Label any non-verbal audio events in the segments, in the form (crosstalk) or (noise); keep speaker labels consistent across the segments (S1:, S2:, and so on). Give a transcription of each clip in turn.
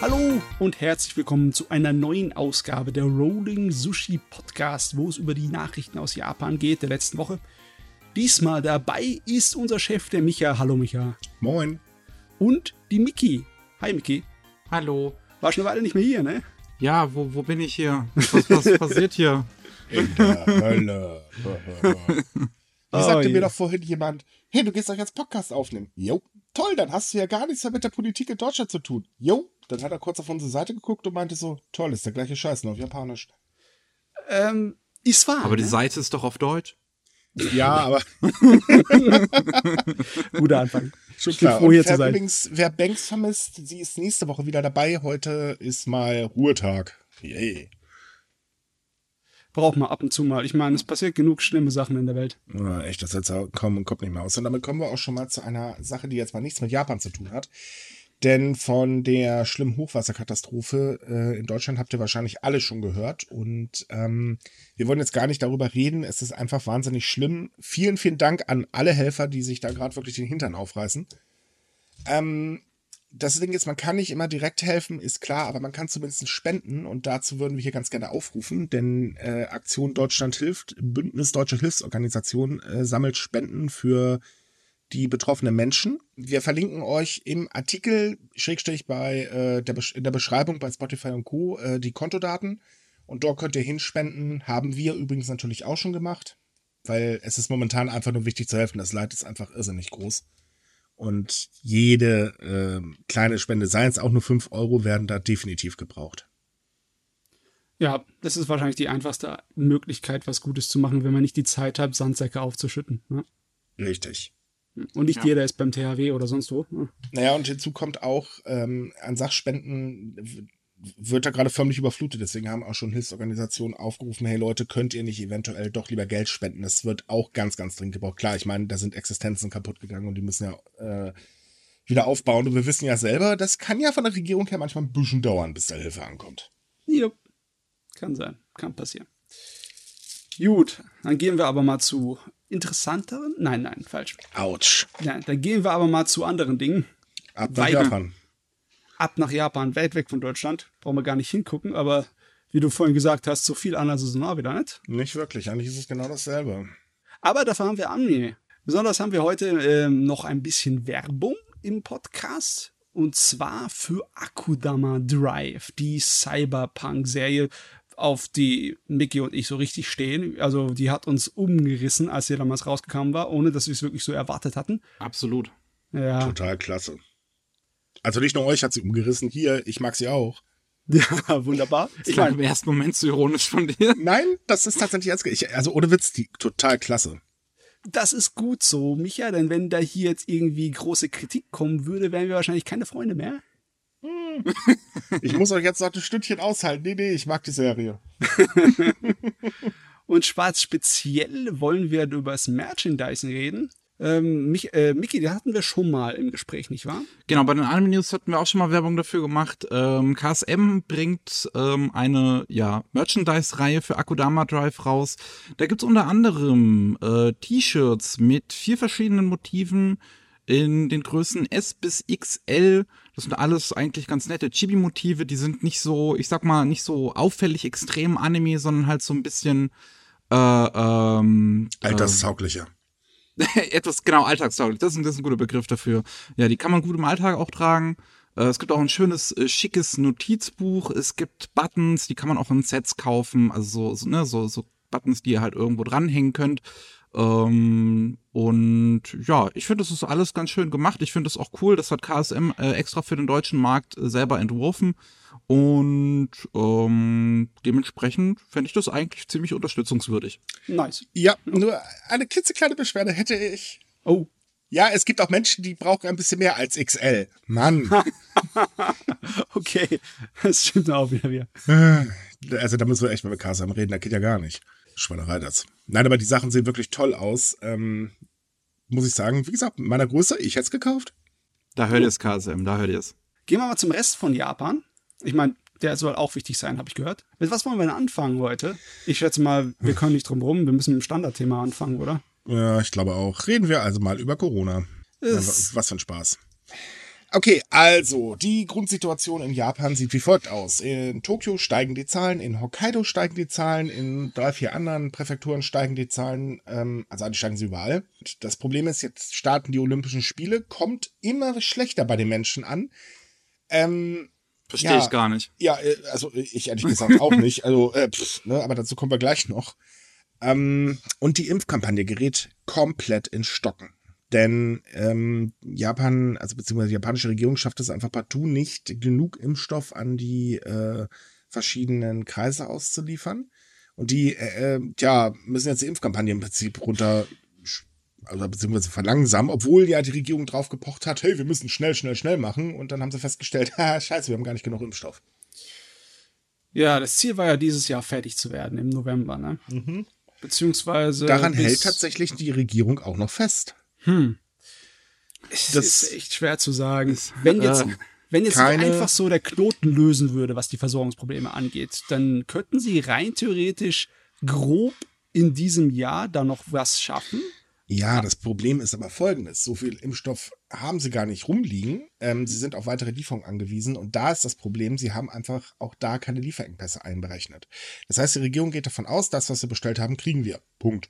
S1: Hallo und herzlich willkommen zu einer neuen Ausgabe der Rolling Sushi Podcast, wo es über die Nachrichten aus Japan geht der letzten Woche. Diesmal dabei ist unser Chef, der Micha. Hallo Micha.
S2: Moin.
S1: Und die Miki. Hi Miki.
S3: Hallo.
S1: War schon eine Weile nicht mehr hier, ne?
S3: Ja, wo, wo bin ich hier? Was, was (laughs) passiert hier?
S2: In der Hölle. (laughs) Wie sagte mir doch vorhin jemand, hey, du gehst doch jetzt Podcast aufnehmen. Jo. Toll, dann hast du ja gar nichts mehr mit der Politik in Deutschland zu tun. Jo. Dann hat er kurz auf unsere Seite geguckt und meinte so, toll, ist der gleiche Scheiß, nur auf Japanisch.
S1: Ähm, ist wahr.
S3: Aber die
S1: ne?
S3: Seite ist doch auf Deutsch.
S2: Ja, aber (laughs)
S1: Guter Anfang.
S2: schon
S1: Ich bin
S2: klar.
S1: froh, hier zu
S2: wer
S1: sein.
S2: übrigens, wer Banks vermisst, sie ist nächste Woche wieder dabei. Heute ist mal Ruhetag. Yay.
S1: Braucht man ab und zu mal. Ich meine, es passiert genug schlimme Sachen in der Welt.
S2: Ja, echt, das jetzt kaum und kommt nicht mehr aus. Und damit kommen wir auch schon mal zu einer Sache, die jetzt mal nichts mit Japan zu tun hat. Denn von der schlimmen Hochwasserkatastrophe äh, in Deutschland habt ihr wahrscheinlich alle schon gehört. Und ähm, wir wollen jetzt gar nicht darüber reden. Es ist einfach wahnsinnig schlimm. Vielen, vielen Dank an alle Helfer, die sich da gerade wirklich den Hintern aufreißen. Ähm, das Ding ist, man kann nicht immer direkt helfen, ist klar, aber man kann zumindest spenden und dazu würden wir hier ganz gerne aufrufen, denn äh, Aktion Deutschland hilft, Bündnis Deutsche Hilfsorganisation äh, sammelt Spenden für die betroffenen Menschen. Wir verlinken euch im Artikel, Schrägstrich bei äh, der, in der Beschreibung bei Spotify und Co. Äh, die Kontodaten und dort könnt ihr hinspenden. Haben wir übrigens natürlich auch schon gemacht, weil es ist momentan einfach nur wichtig zu helfen. Das Leid ist einfach irrsinnig groß. Und jede äh, kleine Spende, seien es auch nur 5 Euro, werden da definitiv gebraucht.
S1: Ja, das ist wahrscheinlich die einfachste Möglichkeit, was Gutes zu machen, wenn man nicht die Zeit hat, Sandsäcke aufzuschütten. Ne?
S2: Richtig.
S1: Und nicht
S3: Ja.
S1: jeder ist beim THW oder sonst wo. Ne?
S2: Naja, und hinzu kommt auch, ähm, an Sachspenden wird da gerade förmlich überflutet. Deswegen haben auch schon Hilfsorganisationen aufgerufen, hey Leute, könnt ihr nicht eventuell doch lieber Geld spenden? Das wird auch ganz, ganz dringend gebraucht. Klar, ich meine, da sind Existenzen kaputt gegangen und die müssen ja äh, wieder aufbauen. Und wir wissen ja selber, das kann ja von der Regierung her manchmal ein bisschen dauern, bis da Hilfe ankommt.
S1: Ja, kann sein, kann passieren. Gut, dann gehen wir aber mal zu interessanteren. Nein, nein, falsch.
S2: Autsch.
S1: Nein, dann gehen wir aber mal zu anderen Dingen.
S2: Ab nach
S1: Weiter.
S2: Japan.
S1: Ab nach Japan, weit weg von Deutschland. Brauchen wir gar nicht hingucken, aber wie du vorhin gesagt hast, so viel anders ist es auch wieder nicht.
S2: Nicht wirklich. Eigentlich ist es genau dasselbe.
S1: Aber dafür haben wir Anime. Besonders haben wir heute ähm, noch ein bisschen Werbung im Podcast. Und zwar für Akudama Drive, die Cyberpunk-Serie, auf die Mickey und ich so richtig stehen. Also die hat uns umgerissen, als sie damals rausgekommen war, ohne dass wir es wirklich so erwartet hatten.
S3: Absolut.
S1: Ja,
S2: Total klasse. Also nicht nur euch hat sie umgerissen, hier, ich mag sie auch. (laughs)
S1: ja wunderbar.
S3: Ich
S1: Ich
S3: war
S1: meine,
S3: im ersten Moment so ironisch von dir.
S2: Nein, das ist tatsächlich ernst. Ich, also ohne Witz, die total klasse.
S1: das ist gut so, Micha, denn wenn da hier jetzt irgendwie große Kritik kommen würde, wären wir wahrscheinlich keine Freunde mehr. (laughs)
S2: Ich muss euch jetzt noch ein Stündchen aushalten. Nee, nee, ich mag die Serie. (laughs)
S1: Und schwarz speziell wollen wir über das Merchandising reden. Ähm, mich, äh, Micky, die hatten wir schon mal im Gespräch, nicht wahr?
S3: Genau, bei den Anime News hatten wir auch schon mal Werbung dafür gemacht. Ähm, KSM bringt ähm, eine ja, Merchandise-Reihe für Akudama Drive raus. Da gibt's unter anderem äh, T-Shirts mit vier verschiedenen Motiven in den Größen S bis XL. Das sind alles eigentlich ganz nette Chibi-Motive. Die sind nicht so, ich sag mal, nicht so auffällig extrem Anime, sondern halt so ein bisschen äh, ähm,
S2: Alterstauglicher. (laughs)
S3: etwas genau alltagstauglich. Das ist, ein, das ist ein guter Begriff dafür. Ja, die kann man gut im Alltag auch tragen. Äh, es gibt auch ein schönes, äh, schickes Notizbuch. Es gibt Buttons, die kann man auch in Sets kaufen. Also so, so, ne, so, so Buttons, die ihr halt irgendwo dranhängen könnt. Ähm, und ja, ich finde, das ist alles ganz schön gemacht. Ich finde das auch cool. Das hat KSM äh, extra für den deutschen Markt äh, selber entworfen. Und ähm, dementsprechend fände ich das eigentlich ziemlich unterstützungswürdig.
S1: Nice.
S2: Ja, nur eine klitzekleine Beschwerde hätte ich.
S1: Oh,
S2: Ja, es gibt auch Menschen, die brauchen ein bisschen mehr als XL. Mann. (laughs)
S1: okay. (laughs) Das stimmt auch wieder wieder.
S2: also da müssen wir echt mal mit KSM reden, da geht ja gar nicht. Schweinerei das. Nein, aber die Sachen sehen wirklich toll aus. Ähm, muss ich sagen, wie gesagt, meiner Größe, ich hätte es gekauft.
S3: Da hört ihr es, KSM, da hört ihr es.
S1: Gehen wir mal zum Rest von Japan. Ich meine, der soll auch wichtig sein, habe ich gehört. Mit was wollen wir denn anfangen heute? Ich schätze mal, wir können nicht drum rum. Wir müssen mit dem Standardthema anfangen, oder?
S2: Ja, ich glaube auch. Reden wir also mal über Corona.
S1: Es-
S2: was für ein Spaß. Okay, also die Grundsituation in Japan sieht wie folgt aus. In Tokio steigen die Zahlen, in Hokkaido steigen die Zahlen, in drei, vier anderen Präfekturen steigen die Zahlen, ähm, also eigentlich steigen sie überall. Das Problem ist, jetzt starten die Olympischen Spiele, kommt immer schlechter bei den Menschen an. Ähm,
S3: Verstehe
S2: Ja.
S3: ich gar nicht.
S2: ja, äh, also ich ehrlich gesagt auch (laughs) nicht. Also, äh, pff, ne, aber dazu kommen wir gleich noch. Ähm, und die Impfkampagne gerät komplett in Stocken. Denn ähm, Japan, also beziehungsweise die japanische Regierung schafft es einfach partout nicht, genug Impfstoff an die äh, verschiedenen Kreise auszuliefern. Und die, äh, äh, ja, müssen jetzt die Impfkampagne im Prinzip runter, also beziehungsweise verlangsamen, obwohl ja die Regierung drauf gepocht hat, hey, wir müssen schnell, schnell, schnell machen. Und dann haben sie festgestellt, (laughs) ha, scheiße, wir haben gar nicht genug Impfstoff.
S1: Ja, das Ziel war ja dieses Jahr fertig zu werden im November, ne? Beziehungsweise.
S2: Daran hält tatsächlich die Regierung auch noch fest.
S1: Es
S2: das-
S1: ist echt schwer zu sagen. Wenn jetzt,
S3: äh,
S1: wenn jetzt einfach so der Knoten lösen würde, was die Versorgungsprobleme angeht, dann könnten sie rein theoretisch grob in diesem Jahr da noch was schaffen.
S2: Ja, das Problem ist aber folgendes. So viel Impfstoff haben sie gar nicht rumliegen. Ähm, sie sind auf weitere Lieferungen angewiesen. Und da ist das Problem, sie haben einfach auch da keine Lieferengpässe einberechnet. Das heißt, die Regierung geht davon aus, das, was wir bestellt haben, kriegen wir. Punkt.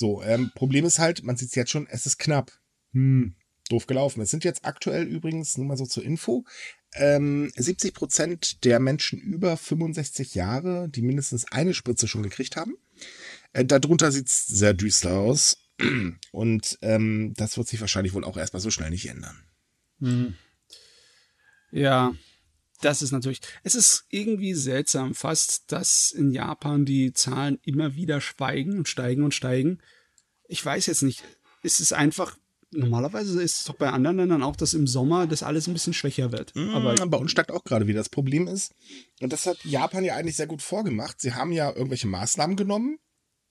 S2: So, ähm, Problem ist halt, man sieht es jetzt schon, es ist knapp. Hm, doof gelaufen. Es sind jetzt aktuell übrigens, nur mal so zur Info, ähm, 70 Prozent der Menschen über 65 Jahre, die mindestens eine Spritze schon gekriegt haben. Äh, darunter sieht es sehr düster aus. Und ähm, das wird sich wahrscheinlich wohl auch erstmal so schnell nicht ändern.
S1: Ja, das ist natürlich. Es ist irgendwie seltsam fast, dass in Japan die Zahlen immer wieder schweigen und steigen und steigen. Ich weiß jetzt nicht. Es ist einfach. Normalerweise ist es doch bei anderen Ländern auch, dass im Sommer das alles ein bisschen schwächer wird. Aber
S2: Aber bei uns steigt auch gerade wieder. Das Problem ist, und das hat Japan ja eigentlich sehr gut vorgemacht, sie haben ja irgendwelche Maßnahmen genommen,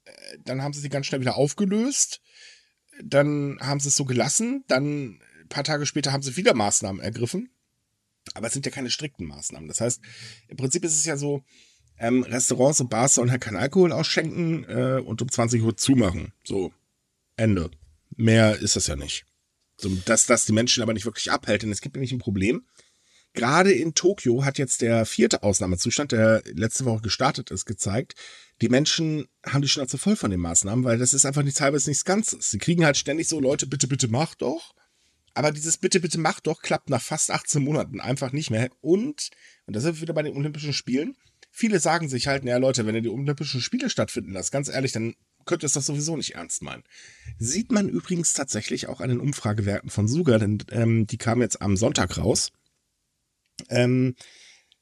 S2: äh, dann haben sie sie ganz schnell wieder aufgelöst, dann haben sie es so gelassen, dann ein paar Tage später haben sie wieder Maßnahmen ergriffen. Aber es sind ja keine strikten Maßnahmen. Das heißt, im Prinzip ist es ja so, ähm, Restaurants und Bars sollen halt keinen Alkohol ausschenken äh, und um 20 Uhr zumachen. So, Ende. Mehr ist das ja nicht. So, dass das die Menschen aber nicht wirklich abhält. Denn es gibt nämlich ein Problem. Gerade in Tokio hat jetzt der vierte Ausnahmezustand, der letzte Woche gestartet ist, gezeigt, die Menschen haben die Schnauze voll von den Maßnahmen, weil das ist einfach nichts halbes, nichts Ganzes. Sie kriegen halt ständig so, Leute, bitte, bitte mach doch. Aber dieses bitte, bitte mach doch klappt nach fast 18 Monaten einfach nicht mehr. Und, und da sind wir wieder bei den Olympischen Spielen, viele sagen sich halt, naja Leute, wenn ihr die Olympischen Spiele stattfinden lasst, ganz ehrlich, dann könnt ihr es doch sowieso nicht ernst meinen. Sieht man übrigens tatsächlich auch an den Umfragewerten von Suga, denn ähm, die kamen jetzt am Sonntag raus. Ähm,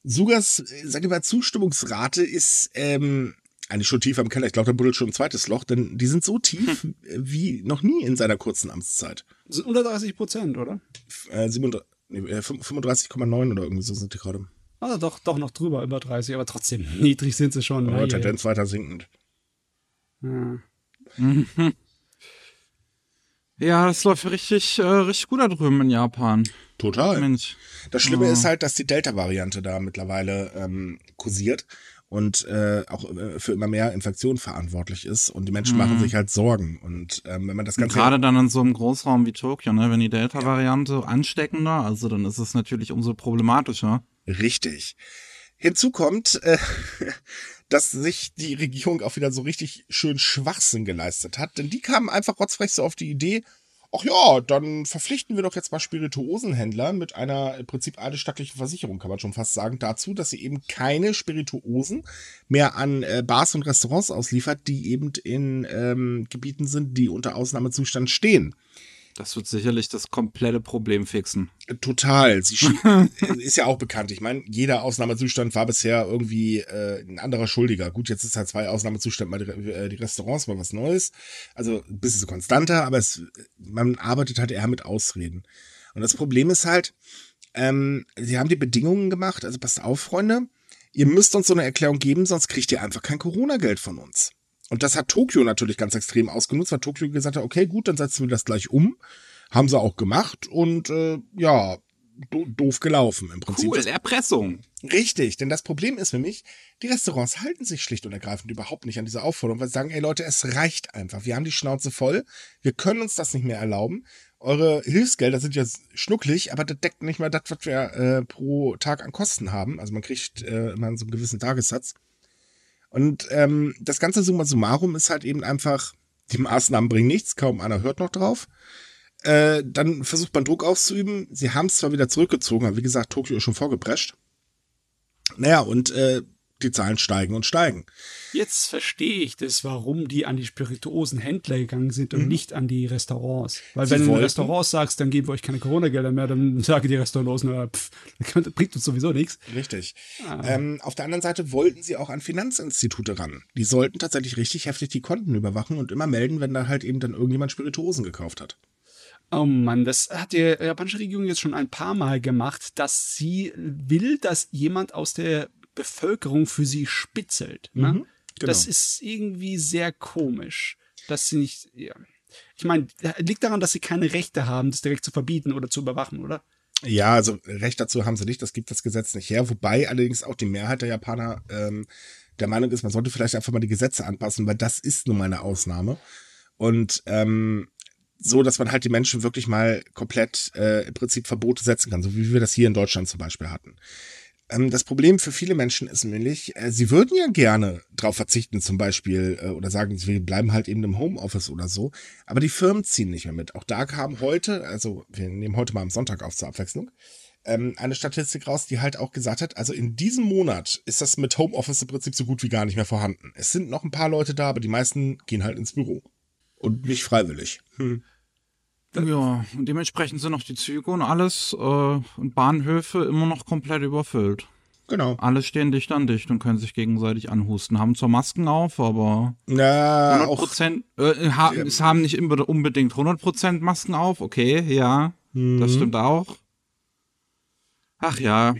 S2: Sugas, äh, sag ich mal, Zustimmungsrate ist ähm, eigentlich schon tief am Keller. Ich glaube, da buddelt schon ein zweites Loch, denn die sind so tief äh, wie noch nie in seiner kurzen Amtszeit.
S1: das sind unter 30 Prozent, oder?
S2: Äh, 37 nee, äh, 35,9 oder irgendwie so sind die gerade.
S1: Also doch, doch noch drüber, über 30, aber trotzdem (laughs) niedrig sind sie schon.
S2: Aber. Tendenz weiter sinkend.
S1: Ja.
S3: Ja, das läuft richtig, äh, richtig gut da drüben in Japan.
S2: Total.
S3: Mensch.
S2: Das Schlimme
S3: Ja.
S2: ist halt, dass die Delta-Variante da mittlerweile ähm, kursiert und äh, auch äh, für immer mehr Infektionen verantwortlich ist. Und die Menschen machen sich halt Sorgen. Und ähm, wenn man das Ganze.
S3: Gerade dann in so einem Großraum wie Tokio, ne, wenn die Delta-Variante ansteckender, also dann ist es natürlich umso problematischer.
S2: Richtig. Hinzu kommt, äh, (laughs) dass sich die Regierung auch wieder so richtig schön Schwachsinn geleistet hat. Denn die kamen einfach rotzfrech so auf die Idee, ach ja, dann verpflichten wir doch jetzt mal Spirituosenhändler mit einer im Prinzip eidesstattlichen Versicherung, kann man schon fast sagen, dazu, dass sie eben keine Spirituosen mehr an äh, Bars und Restaurants ausliefert, die eben in ähm, Gebieten sind, die unter Ausnahmezustand stehen.
S3: Das wird sicherlich das komplette Problem fixen.
S2: Total. Sie (laughs) ist ja auch bekannt. Ich meine, jeder Ausnahmezustand war bisher irgendwie äh, ein anderer Schuldiger. Gut, jetzt ist halt zwei Ausnahmezustände, mal die, äh, die Restaurants, mal was Neues. Also ein bisschen so konstanter, aber es, man arbeitet halt eher mit Ausreden. Und das Problem ist halt, ähm, sie haben die Bedingungen gemacht, also passt auf, Freunde, ihr müsst uns so eine Erklärung geben, sonst kriegt ihr einfach kein Corona-Geld von uns. Und das hat Tokio natürlich ganz extrem ausgenutzt, weil Tokio gesagt hat, okay, gut, dann setzen wir das gleich um. Haben sie auch gemacht und äh, ja, do doof gelaufen im Prinzip.
S3: Cool, Erpressung.
S2: Richtig, denn das Problem ist für mich, die Restaurants halten sich schlicht und ergreifend überhaupt nicht an diese Aufforderung, weil sie sagen, ey Leute, es reicht einfach. Wir haben die Schnauze voll, wir können uns das nicht mehr erlauben. eure Hilfsgelder sind ja schnucklig, aber das deckt nicht mal das, was wir äh, pro Tag an Kosten haben. Also man kriegt äh, immer so einen gewissen Tagessatz. Und ähm, das ganze Summa summarum ist halt eben einfach, die Maßnahmen bringen nichts, kaum einer hört noch drauf. Äh, dann versucht man Druck auszuüben. Sie haben es zwar wieder zurückgezogen, aber wie gesagt, Tokio ist schon vorgeprescht. Naja, und äh, die Zahlen steigen und steigen.
S1: Jetzt verstehe ich das, warum die an die Spirituosenhändler gegangen sind und mhm. nicht an die Restaurants. Weil Sie wenn du in Restaurants sagst, dann geben wir euch keine Corona-Gelder mehr, dann (laughs) sagen die Restaurants, na, pff, das bringt uns sowieso nichts.
S2: Richtig. Ah. Ähm, auf der anderen Seite wollten sie auch an Finanzinstitute ran. Die sollten tatsächlich richtig heftig die Konten überwachen und immer melden, wenn da halt eben dann irgendjemand Spirituosen gekauft hat.
S1: Oh Mann, das hat die japanische Regierung jetzt schon ein paar Mal gemacht, dass sie will, dass jemand aus der Bevölkerung für sie spitzelt. Ne? Mhm, genau. Das ist irgendwie sehr komisch, dass sie nicht. Ja. Ich meine, liegt daran, dass sie keine Rechte haben, das direkt zu verbieten oder zu überwachen, oder?
S2: Ja, also Recht dazu haben sie nicht, das gibt das Gesetz nicht her, wobei allerdings auch die Mehrheit der Japaner ähm, der Meinung ist, man sollte vielleicht einfach mal die Gesetze anpassen, weil das ist nun mal eine Ausnahme. Und ähm, so, dass man halt die Menschen wirklich mal komplett äh, im Prinzip Verbote setzen kann, so wie wir das hier in Deutschland zum Beispiel hatten. Ähm, das Problem für viele Menschen ist nämlich, äh, sie würden ja gerne drauf verzichten, zum Beispiel, äh, oder sagen, wir bleiben halt eben im Homeoffice oder so, aber die Firmen ziehen nicht mehr mit. Auch da kam heute, also wir nehmen heute mal am Sonntag auf zur Abwechslung, ähm, eine Statistik raus, die halt auch gesagt hat, also in diesem Monat ist das mit Homeoffice im Prinzip so gut wie gar nicht mehr vorhanden. Es sind noch ein paar Leute da, aber die meisten gehen halt ins Büro. Und nicht freiwillig. Hm.
S3: Ja, und dementsprechend sind auch die Züge und alles äh, und Bahnhöfe immer noch komplett überfüllt.
S2: Genau.
S3: Alle stehen dicht an dicht und können sich gegenseitig anhusten. Haben zwar Masken auf, aber
S2: Na,
S3: 100 Prozent, äh, ha, ja. es haben nicht unbedingt 100 Prozent Masken auf. Okay, ja, mhm. das stimmt auch. Ach ja.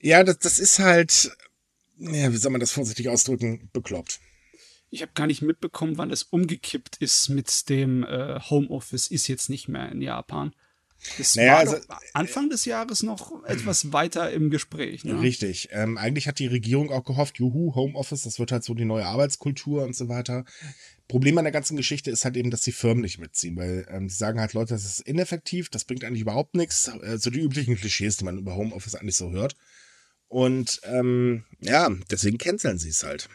S2: Ja, das, das ist halt, ja, wie soll man das vorsichtig ausdrücken, bekloppt
S1: ich habe gar nicht mitbekommen, wann es umgekippt ist mit dem äh, Homeoffice, ist jetzt nicht mehr in Japan. Das naja, war also, Anfang des Jahres noch (clears throat) etwas weiter im Gespräch. Ne?
S2: Richtig. Ähm, eigentlich hat die Regierung auch gehofft, juhu, Homeoffice, das wird halt so die neue Arbeitskultur und so weiter. Problem an der ganzen Geschichte ist halt eben, dass die Firmen nicht mitziehen, weil ähm, sie sagen halt, Leute, das ist ineffektiv, das bringt eigentlich überhaupt nichts. Äh, so die üblichen Klischees, die man über Homeoffice eigentlich so hört. Und ähm, ja, deswegen canceln sie es halt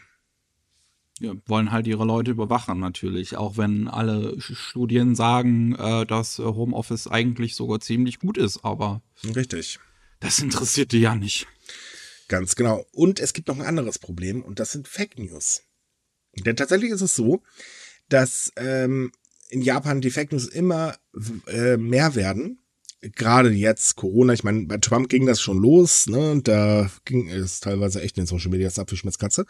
S3: ja, wollen halt ihre Leute überwachen natürlich, auch wenn alle Studien sagen, äh, dass Homeoffice eigentlich sogar ziemlich gut ist, aber
S2: richtig.
S3: Das interessiert die ja nicht.
S2: Ganz genau. Und es gibt noch ein anderes Problem und das sind Fake News. Denn tatsächlich ist es so, dass ähm, in Japan die Fake News immer äh, mehr werden gerade jetzt Corona, ich meine, bei Trump ging das schon los, ne? Da ging es teilweise echt in Social Media ab wie Schmitzkatze.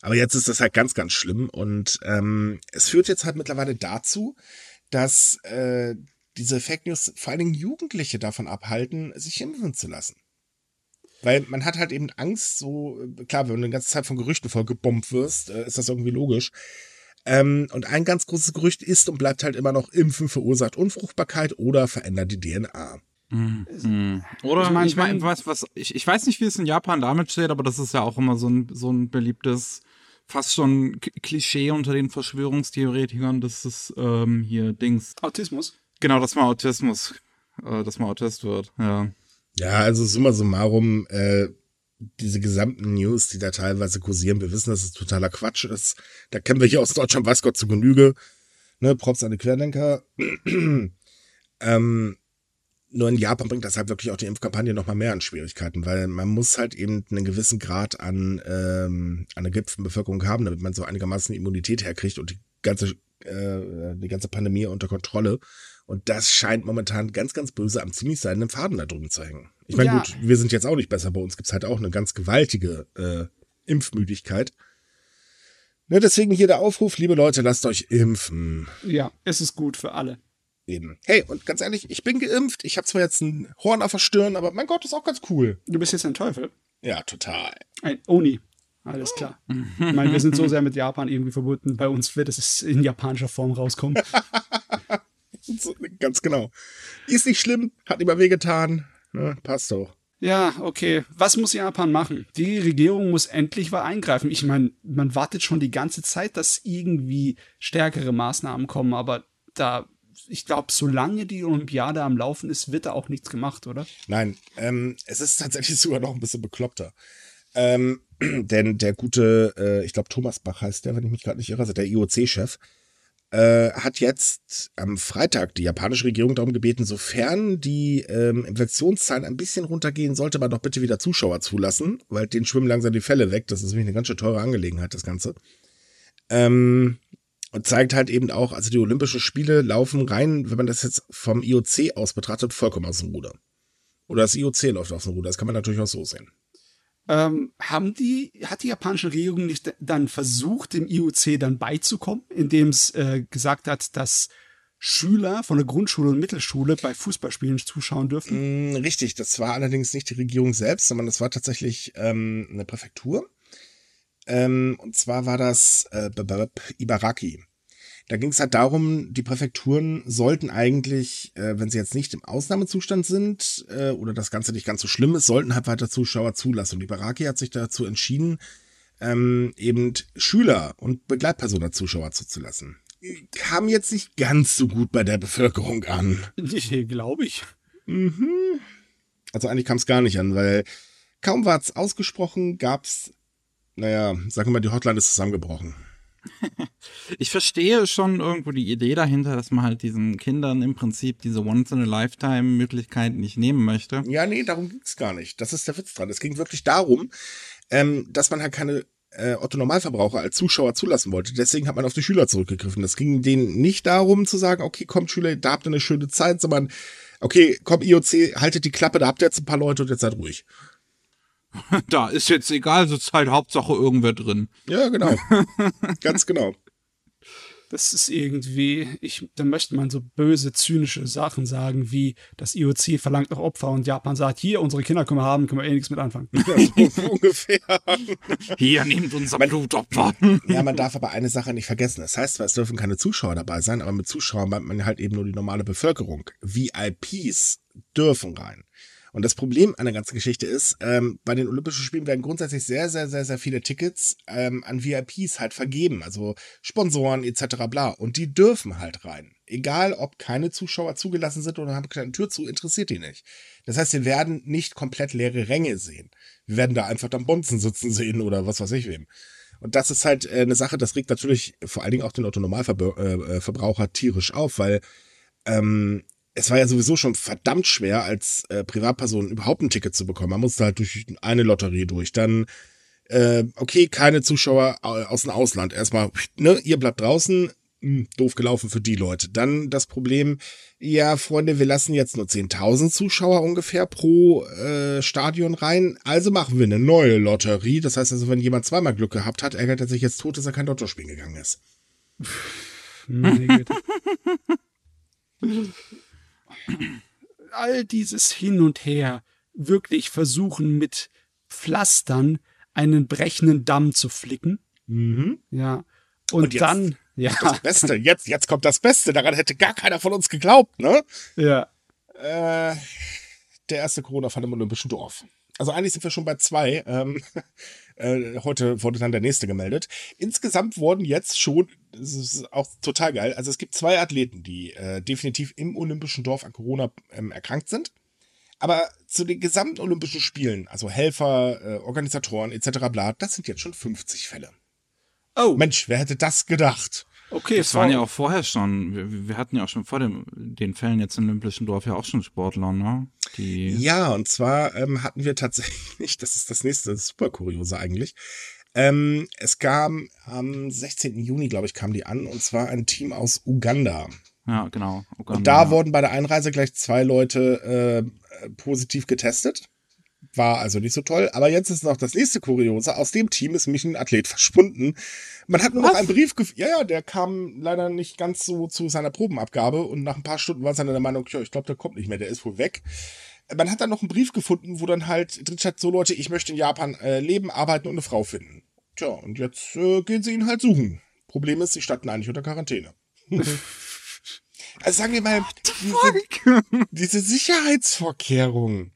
S2: Aber jetzt ist das halt ganz, ganz schlimm. Und ähm, es führt jetzt halt mittlerweile dazu, dass äh, diese Fake News vor allen Dingen Jugendliche davon abhalten, sich impfen zu lassen. Weil man hat halt eben Angst, so, klar, wenn du die ganze Zeit von Gerüchten vollgebombt wirst, äh, ist das irgendwie logisch. Ähm, und ein ganz großes Gerücht ist und bleibt halt immer noch, Impfen verursacht Unfruchtbarkeit oder verändert die DNA.
S3: Mhm. Oder ich meine, ich, mein, was, was, ich, ich weiß nicht, wie es in Japan damit steht, aber das ist ja auch immer so ein, so ein beliebtes, fast schon Klischee unter den Verschwörungstheoretikern, das ist ähm, hier Dings.
S1: Autismus?
S3: Genau, dass man Autismus, äh, dass man Autist wird, ja.
S2: Ja, also summa summarum, äh, diese gesamten News, die da teilweise kursieren, wir wissen, dass es totaler Quatsch ist. Da kennen wir hier aus Deutschland, weiß Gott, zu Genüge. Ne, Props an die Querdenker. (clears throat) ähm, nur in Japan bringt das halt wirklich auch die Impfkampagne nochmal mehr an Schwierigkeiten, weil man muss halt eben einen gewissen Grad an, ähm, an der geimpften Bevölkerung haben, damit man so einigermaßen Immunität herkriegt und die ganze, äh, die ganze Pandemie unter Kontrolle. Und das scheint momentan ganz, ganz böse am ziemlich seidenen Faden da drüben zu hängen. Ich meine, ja. gut, wir sind jetzt auch nicht besser. Bei uns gibt es halt auch eine ganz gewaltige äh, Impfmüdigkeit. Ne, deswegen hier der Aufruf, liebe Leute, lasst euch impfen.
S1: Ja, es ist gut für alle.
S2: Eben. Hey, und ganz ehrlich, ich bin geimpft. Ich habe zwar jetzt ein Horn auf der Stirn, aber mein Gott, ist auch ganz cool.
S1: Du bist jetzt ein Teufel.
S2: Ja, total.
S1: Ein Oni. Alles klar. Ich meine, wir sind so sehr mit Japan irgendwie verbunden. Bei uns wird es in japanischer Form rauskommen. (laughs)
S2: Ganz genau. Ist nicht schlimm, hat immer wehgetan. Ne, passt doch.
S1: Ja, okay. Was muss Japan machen? Die Regierung muss endlich mal eingreifen. Ich meine, man wartet schon die ganze Zeit, dass irgendwie stärkere Maßnahmen kommen, aber da ich glaube, solange die Olympiade am Laufen ist, wird da auch nichts gemacht, oder?
S2: Nein, ähm, es ist tatsächlich (laughs) sogar noch ein bisschen bekloppter. Ähm, (clears throat) denn der gute, äh, ich glaube, Thomas Bach heißt der, wenn ich mich gerade nicht irre, also der IOC-Chef, äh, hat jetzt am Freitag die japanische Regierung darum gebeten, sofern die ähm, Infektionszahlen ein bisschen runtergehen, sollte man doch bitte wieder Zuschauer zulassen, weil den schwimmen langsam die Fälle weg. Das ist nämlich eine ganz schön teure Angelegenheit, das Ganze. Ähm, und zeigt halt eben auch, also die Olympischen Spiele laufen rein, wenn man das jetzt vom IOC aus betrachtet, vollkommen aus dem Ruder. Oder das IOC läuft aus dem Ruder. Das kann man natürlich auch so sehen.
S1: Ähm, haben die, hat die japanische Regierung nicht dann versucht, dem IOC dann beizukommen, indem es äh, gesagt hat, dass Schüler von der Grundschule und Mittelschule bei Fußballspielen zuschauen dürfen?
S2: Mm, richtig, das war allerdings nicht die Regierung selbst, sondern das war tatsächlich ähm, eine Präfektur. Ähm, und zwar war das äh, Ibaraki. Da ging es halt darum, die Präfekturen sollten eigentlich, äh, wenn sie jetzt nicht im Ausnahmezustand sind äh, oder das Ganze nicht ganz so schlimm ist, sollten halt weiter Zuschauer zulassen. Und Ibaraki hat sich dazu entschieden, ähm, eben Schüler und Begleitpersonen Zuschauer zuzulassen. Kam jetzt nicht ganz so gut bei der Bevölkerung an.
S1: Glaube ich.
S2: Mhm. Also eigentlich kam es gar nicht an, weil kaum war es ausgesprochen, gab es naja, sagen wir mal, die Hotline ist zusammengebrochen.
S3: Ich verstehe schon irgendwo die Idee dahinter, dass man halt diesen Kindern im Prinzip diese Once-in-a-Lifetime-Möglichkeit nicht nehmen möchte.
S2: Ja, nee, darum ging es gar nicht. Das ist der Witz dran. Es ging wirklich darum, ähm, dass man halt keine äh, Otto-Normalverbraucher als Zuschauer zulassen wollte. Deswegen hat man auf die Schüler zurückgegriffen. Das ging denen nicht darum zu sagen, okay, kommt Schüler, da habt ihr eine schöne Zeit, sondern okay, komm IOC, haltet die Klappe, da habt ihr jetzt ein paar Leute und jetzt seid ruhig. (laughs)
S3: Da ist jetzt egal, so Zeit, Hauptsache irgendwer drin.
S2: Ja, genau. (laughs) Ganz genau.
S1: Das ist irgendwie, ich, da möchte man so böse, zynische Sachen sagen, wie das IOC verlangt noch Opfer und Japan sagt, hier, unsere Kinder können wir haben, können wir eh nichts mit anfangen. (laughs)
S2: Ja, so ungefähr.
S3: Hier, nehmt unser man, Blutopfer.
S2: Ja, man darf aber eine Sache nicht vergessen. Das heißt zwar, es dürfen keine Zuschauer dabei sein, aber mit Zuschauern meint man halt eben nur die normale Bevölkerung. VIPs dürfen rein. Und das Problem an der ganzen Geschichte ist, ähm, bei den Olympischen Spielen werden grundsätzlich sehr, sehr, sehr, sehr viele Tickets ähm, an VIPs halt vergeben, also Sponsoren etc. bla. Und die dürfen halt rein. Egal, ob keine Zuschauer zugelassen sind oder haben keine Tür zu, interessiert die nicht. Das heißt, wir werden nicht komplett leere Ränge sehen. Wir werden da einfach dann Bonzen sitzen sehen oder was weiß ich wem. Und das ist halt äh, eine Sache, das regt natürlich vor allen Dingen auch den Autonormalverbraucher äh, äh tierisch auf, weil ähm, es war ja sowieso schon verdammt schwer, als äh, Privatperson überhaupt ein Ticket zu bekommen. Man musste halt durch eine Lotterie durch. Dann, äh, okay, keine Zuschauer aus dem Ausland. Erstmal, ne, ihr bleibt draußen. Hm, doof gelaufen für die Leute. Dann das Problem, ja, Freunde, wir lassen jetzt nur 10.000 Zuschauer ungefähr pro äh, Stadion rein. Also machen wir eine neue Lotterie. Das heißt also, wenn jemand zweimal Glück gehabt hat, ärgert er sich jetzt tot, dass er kein Lotto spielen gegangen ist. Meine Güte. (laughs)
S1: all dieses Hin und Her wirklich versuchen mit Pflastern einen brechenden Damm zu flicken.
S2: Mhm.
S1: Ja. Und, und jetzt, dann, ja.
S2: Das Beste, jetzt, jetzt kommt das Beste. Daran hätte gar keiner von uns geglaubt, ne?
S1: Ja.
S2: Äh, der erste Corona-Fall im Olympischen Dorf. Also eigentlich sind wir schon bei zwei. Ähm, äh, heute wurde dann der nächste gemeldet. Insgesamt wurden jetzt schon, das ist auch total geil, also es gibt zwei Athleten, die äh, definitiv im Olympischen Dorf an Corona ähm, erkrankt sind. Aber zu den gesamten Olympischen Spielen, also Helfer, äh, Organisatoren etc. bla, das sind jetzt schon 50 Fälle. Oh. Mensch, wer hätte das gedacht?
S3: Okay, das waren ja auch vorher schon. Wir, wir, hatten ja auch schon vor dem, den Fällen jetzt im Olympischen Dorf ja auch schon Sportler, ne?
S2: Die ja, und zwar ähm, hatten wir tatsächlich, (laughs) das ist das nächste, das ist super kuriose eigentlich. Ähm, es kam am 16. Juni, glaube ich, kam die an, und zwar ein Team aus Uganda.
S3: Ja, genau.
S2: Uganda, und da ja. wurden bei der Einreise gleich zwei Leute äh, positiv getestet. War also nicht so toll. Aber jetzt ist noch das nächste Kuriose. Aus dem Team ist mich ein Athlet (laughs) verschwunden. Man hat nur Was? noch einen Brief Ja, ja, der kam leider nicht ganz so zu seiner Probenabgabe. Und nach ein paar Stunden war es dann der Meinung, ja, ich glaube, der kommt nicht mehr. Der ist wohl weg. Man hat dann noch einen Brief gefunden, wo dann halt drin steht, so Leute, ich möchte in Japan äh, leben, arbeiten und eine Frau finden. Tja, und jetzt äh, gehen sie ihn halt suchen. Problem ist, sie standen eigentlich unter Quarantäne. (laughs) also sagen wir mal, diese, diese Sicherheitsvorkehrungen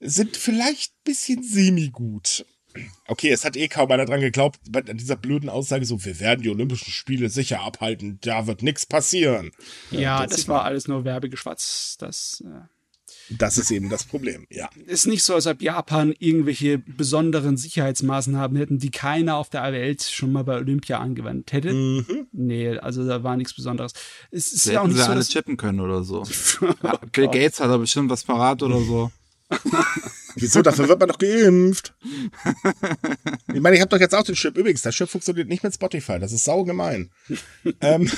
S2: sind vielleicht ein bisschen semi-gut. Okay, es hat eh kaum einer dran geglaubt, bei dieser blöden Aussage so, wir werden die Olympischen Spiele sicher abhalten, da wird nichts passieren.
S1: Ja, das, das war alles nur Werbegeschwatz. Das, äh
S2: das ist eben das Problem, ja.
S1: Ist nicht so, als ob Japan irgendwelche besonderen Sicherheitsmaßnahmen hätten, die keiner auf der Welt schon mal bei Olympia angewandt hätte. Mhm. Nee, also da war nichts Besonderes.
S3: Es ist ja auch nicht sie so, alle chippen können oder so. (laughs) oh Bill Gates hat da bestimmt was parat oder so. (laughs)
S2: Wieso? Dafür wird man doch geimpft. ich meine, ich habe doch jetzt auch den Chip. Übrigens, der Chip funktioniert nicht mit Spotify. Das ist saugemein. (laughs) ähm,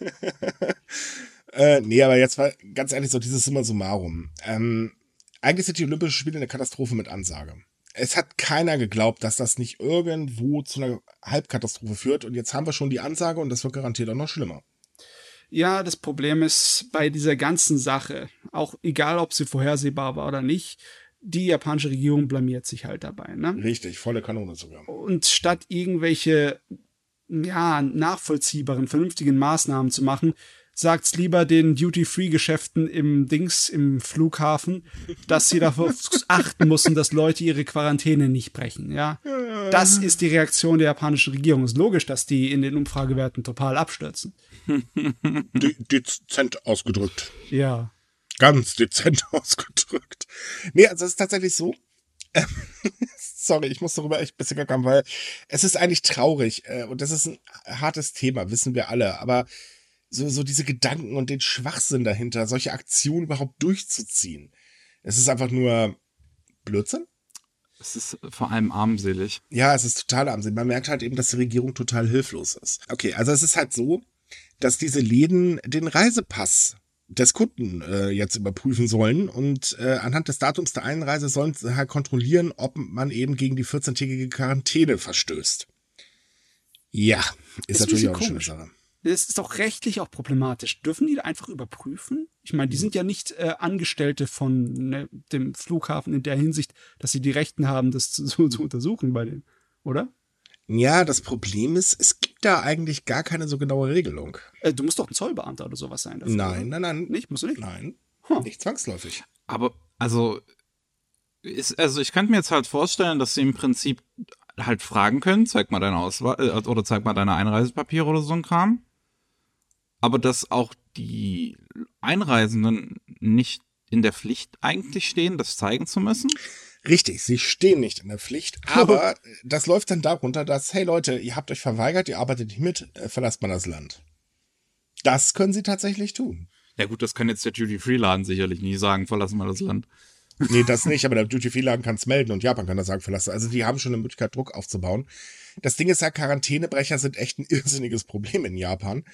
S2: (laughs) äh, nee, aber jetzt war ganz ehrlich so dieses Summa summarum. Ähm, eigentlich sind die Olympischen Spiele eine Katastrophe mit Ansage. Es hat keiner geglaubt, dass das nicht irgendwo zu einer Halbkatastrophe führt. Und jetzt haben wir schon die Ansage und das wird garantiert auch noch schlimmer.
S1: Ja, das Problem ist bei dieser ganzen Sache, auch egal ob sie vorhersehbar war oder nicht, die japanische Regierung blamiert sich halt dabei. Ne?
S2: Richtig, volle Kanone sogar.
S1: Und statt irgendwelche ja, nachvollziehbaren, vernünftigen Maßnahmen zu machen, sagt's lieber den Duty-Free-Geschäften im Dings, im Flughafen, dass sie darauf (laughs) achten müssen, dass Leute ihre Quarantäne nicht brechen, ja. Das ist die Reaktion der japanischen Regierung. Es ist logisch, dass die in den Umfragewerten total abstürzen. (laughs)
S2: De dezent ausgedrückt.
S1: Ja.
S2: Ganz dezent (laughs) ausgedrückt. Nee, also es ist tatsächlich so. Sorry, ich muss darüber echt ein bisschen gackern, weil es ist eigentlich traurig äh, und das ist ein hartes Thema, wissen wir alle, aber so, so diese Gedanken und den Schwachsinn dahinter, solche Aktionen überhaupt durchzuziehen. Es ist einfach nur Blödsinn.
S3: Es ist vor allem armselig.
S2: Ja, es ist total armselig. Man merkt halt eben, dass die Regierung total hilflos ist. Okay, also es ist halt so, dass diese Läden den Reisepass des Kunden äh, jetzt überprüfen sollen und äh, anhand des Datums der Einreise sollen sie halt kontrollieren, ob man eben gegen die 14-tägige Quarantäne verstößt. Ja, ist, ist natürlich auch eine schöne Sache.
S1: Das ist doch rechtlich auch problematisch. Dürfen die einfach überprüfen? Ich meine, die sind ja nicht äh, Angestellte von ne, dem Flughafen in der Hinsicht, dass sie die Rechten haben, das zu, (laughs) zu untersuchen bei dem, oder?
S2: Ja, das Problem ist, es gibt da eigentlich gar keine so genaue Regelung.
S1: Äh, du musst doch ein Zollbeamter oder sowas sein.
S2: Dafür, nein,
S1: oder?
S2: nein, nein.
S1: Nicht? Musst du nicht?
S2: Nein. Huh. Nicht zwangsläufig.
S3: Aber, also, ist, also ich könnte mir jetzt halt vorstellen, dass sie im Prinzip halt fragen können, zeig mal deine Auswahl äh, oder zeig mal deine Einreisepapiere oder so ein Kram aber dass auch die Einreisenden nicht in der Pflicht eigentlich stehen, das zeigen zu müssen?
S2: Richtig, sie stehen nicht in der Pflicht, (laughs) aber das läuft dann darunter, dass, hey Leute, ihr habt euch verweigert, ihr arbeitet nicht mit, äh, verlasst mal das Land. Das können sie tatsächlich tun.
S3: Ja gut, das kann jetzt der Duty-Free-Laden sicherlich nie sagen, verlassen wir das Land.
S2: Nee, (laughs) das nicht, aber der Duty-Free-Laden kann es melden und Japan kann das sagen, verlassen. Also die haben schon eine Möglichkeit, Druck aufzubauen. Das Ding ist ja, Quarantänebrecher sind echt ein (laughs) irrsinniges Problem in Japan.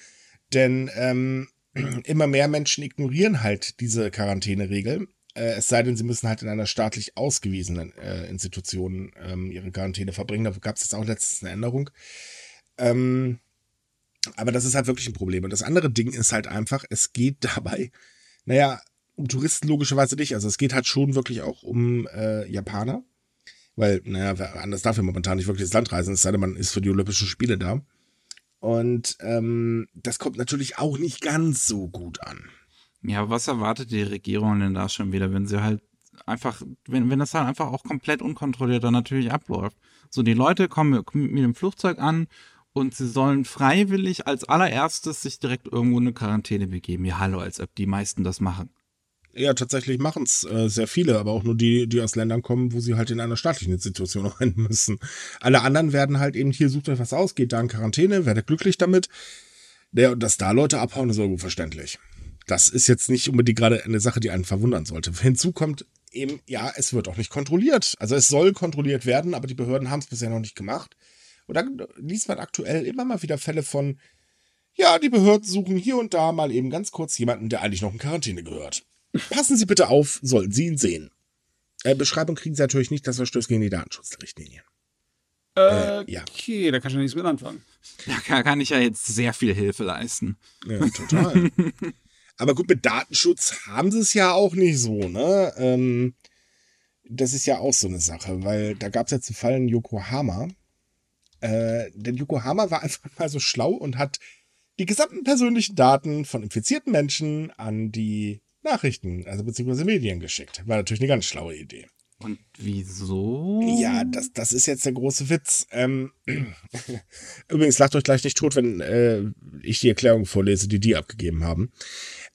S2: Denn ähm, (clears throat) immer mehr Menschen ignorieren halt diese Quarantäneregel. Äh, es sei denn, sie müssen halt in einer staatlich ausgewiesenen äh, Institution ähm, ihre Quarantäne verbringen. Da gab es jetzt auch letztens eine Änderung. Ähm, aber das ist halt wirklich ein Problem. Und das andere Ding ist halt einfach, es geht (laughs) dabei, naja, um Touristen logischerweise nicht. Also es geht halt schon wirklich auch um äh, Japaner. Weil, naja, anders darf ja momentan nicht wirklich das Land reisen, es sei denn, man ist für die Olympischen Spiele da. Und ähm, das kommt natürlich auch nicht ganz so gut an.
S3: Ja, was erwartet die Regierung denn da schon wieder, wenn sie halt einfach, wenn, wenn das halt einfach auch komplett unkontrolliert dann natürlich abläuft? So, die Leute kommen mit dem Flugzeug an und sie sollen freiwillig als allererstes sich direkt irgendwo in eine Quarantäne begeben. Ja, hallo, als ob die meisten das machen.
S2: Ja, tatsächlich machen es äh, sehr viele, aber auch nur die, die aus Ländern kommen, wo sie halt in einer staatlichen Institution (laughs) rein müssen. Alle anderen werden halt eben hier, sucht euch was aus, geht da in Quarantäne, werdet glücklich damit. Ja, und dass da Leute abhauen, ist irgendwo verständlich. Das ist jetzt nicht unbedingt gerade eine Sache, die einen verwundern sollte. Hinzu kommt eben, ja, es wird auch nicht kontrolliert. Also es soll kontrolliert werden, aber die Behörden haben es bisher noch nicht gemacht. Und dann liest man aktuell immer mal wieder Fälle von, ja, die Behörden suchen hier und da mal eben ganz kurz jemanden, der eigentlich noch in Quarantäne gehört. Passen Sie bitte auf, sollten Sie ihn sehen. Äh, Beschreibung kriegen Sie natürlich nicht, das verstößt gegen die Datenschutzrichtlinie.
S1: Äh, ja. Okay, da kann ich ja nichts mit anfangen.
S3: Da kann ich ja jetzt sehr viel Hilfe leisten.
S2: Ja, total. (laughs) Aber gut, mit Datenschutz haben sie es ja auch nicht so, ne? Ähm, das ist ja auch so eine Sache, weil da gab es jetzt einen Fall in Yokohama. Äh, denn Yokohama war einfach mal so schlau und hat die gesamten persönlichen Daten von infizierten Menschen an die Nachrichten, also beziehungsweise Medien geschickt. War natürlich eine ganz schlaue Idee.
S3: Und wieso?
S2: Ja, das, das ist jetzt der große Witz. Ähm, (clears throat) übrigens, lacht euch gleich nicht tot, wenn äh, ich die Erklärung vorlese, die die abgegeben haben.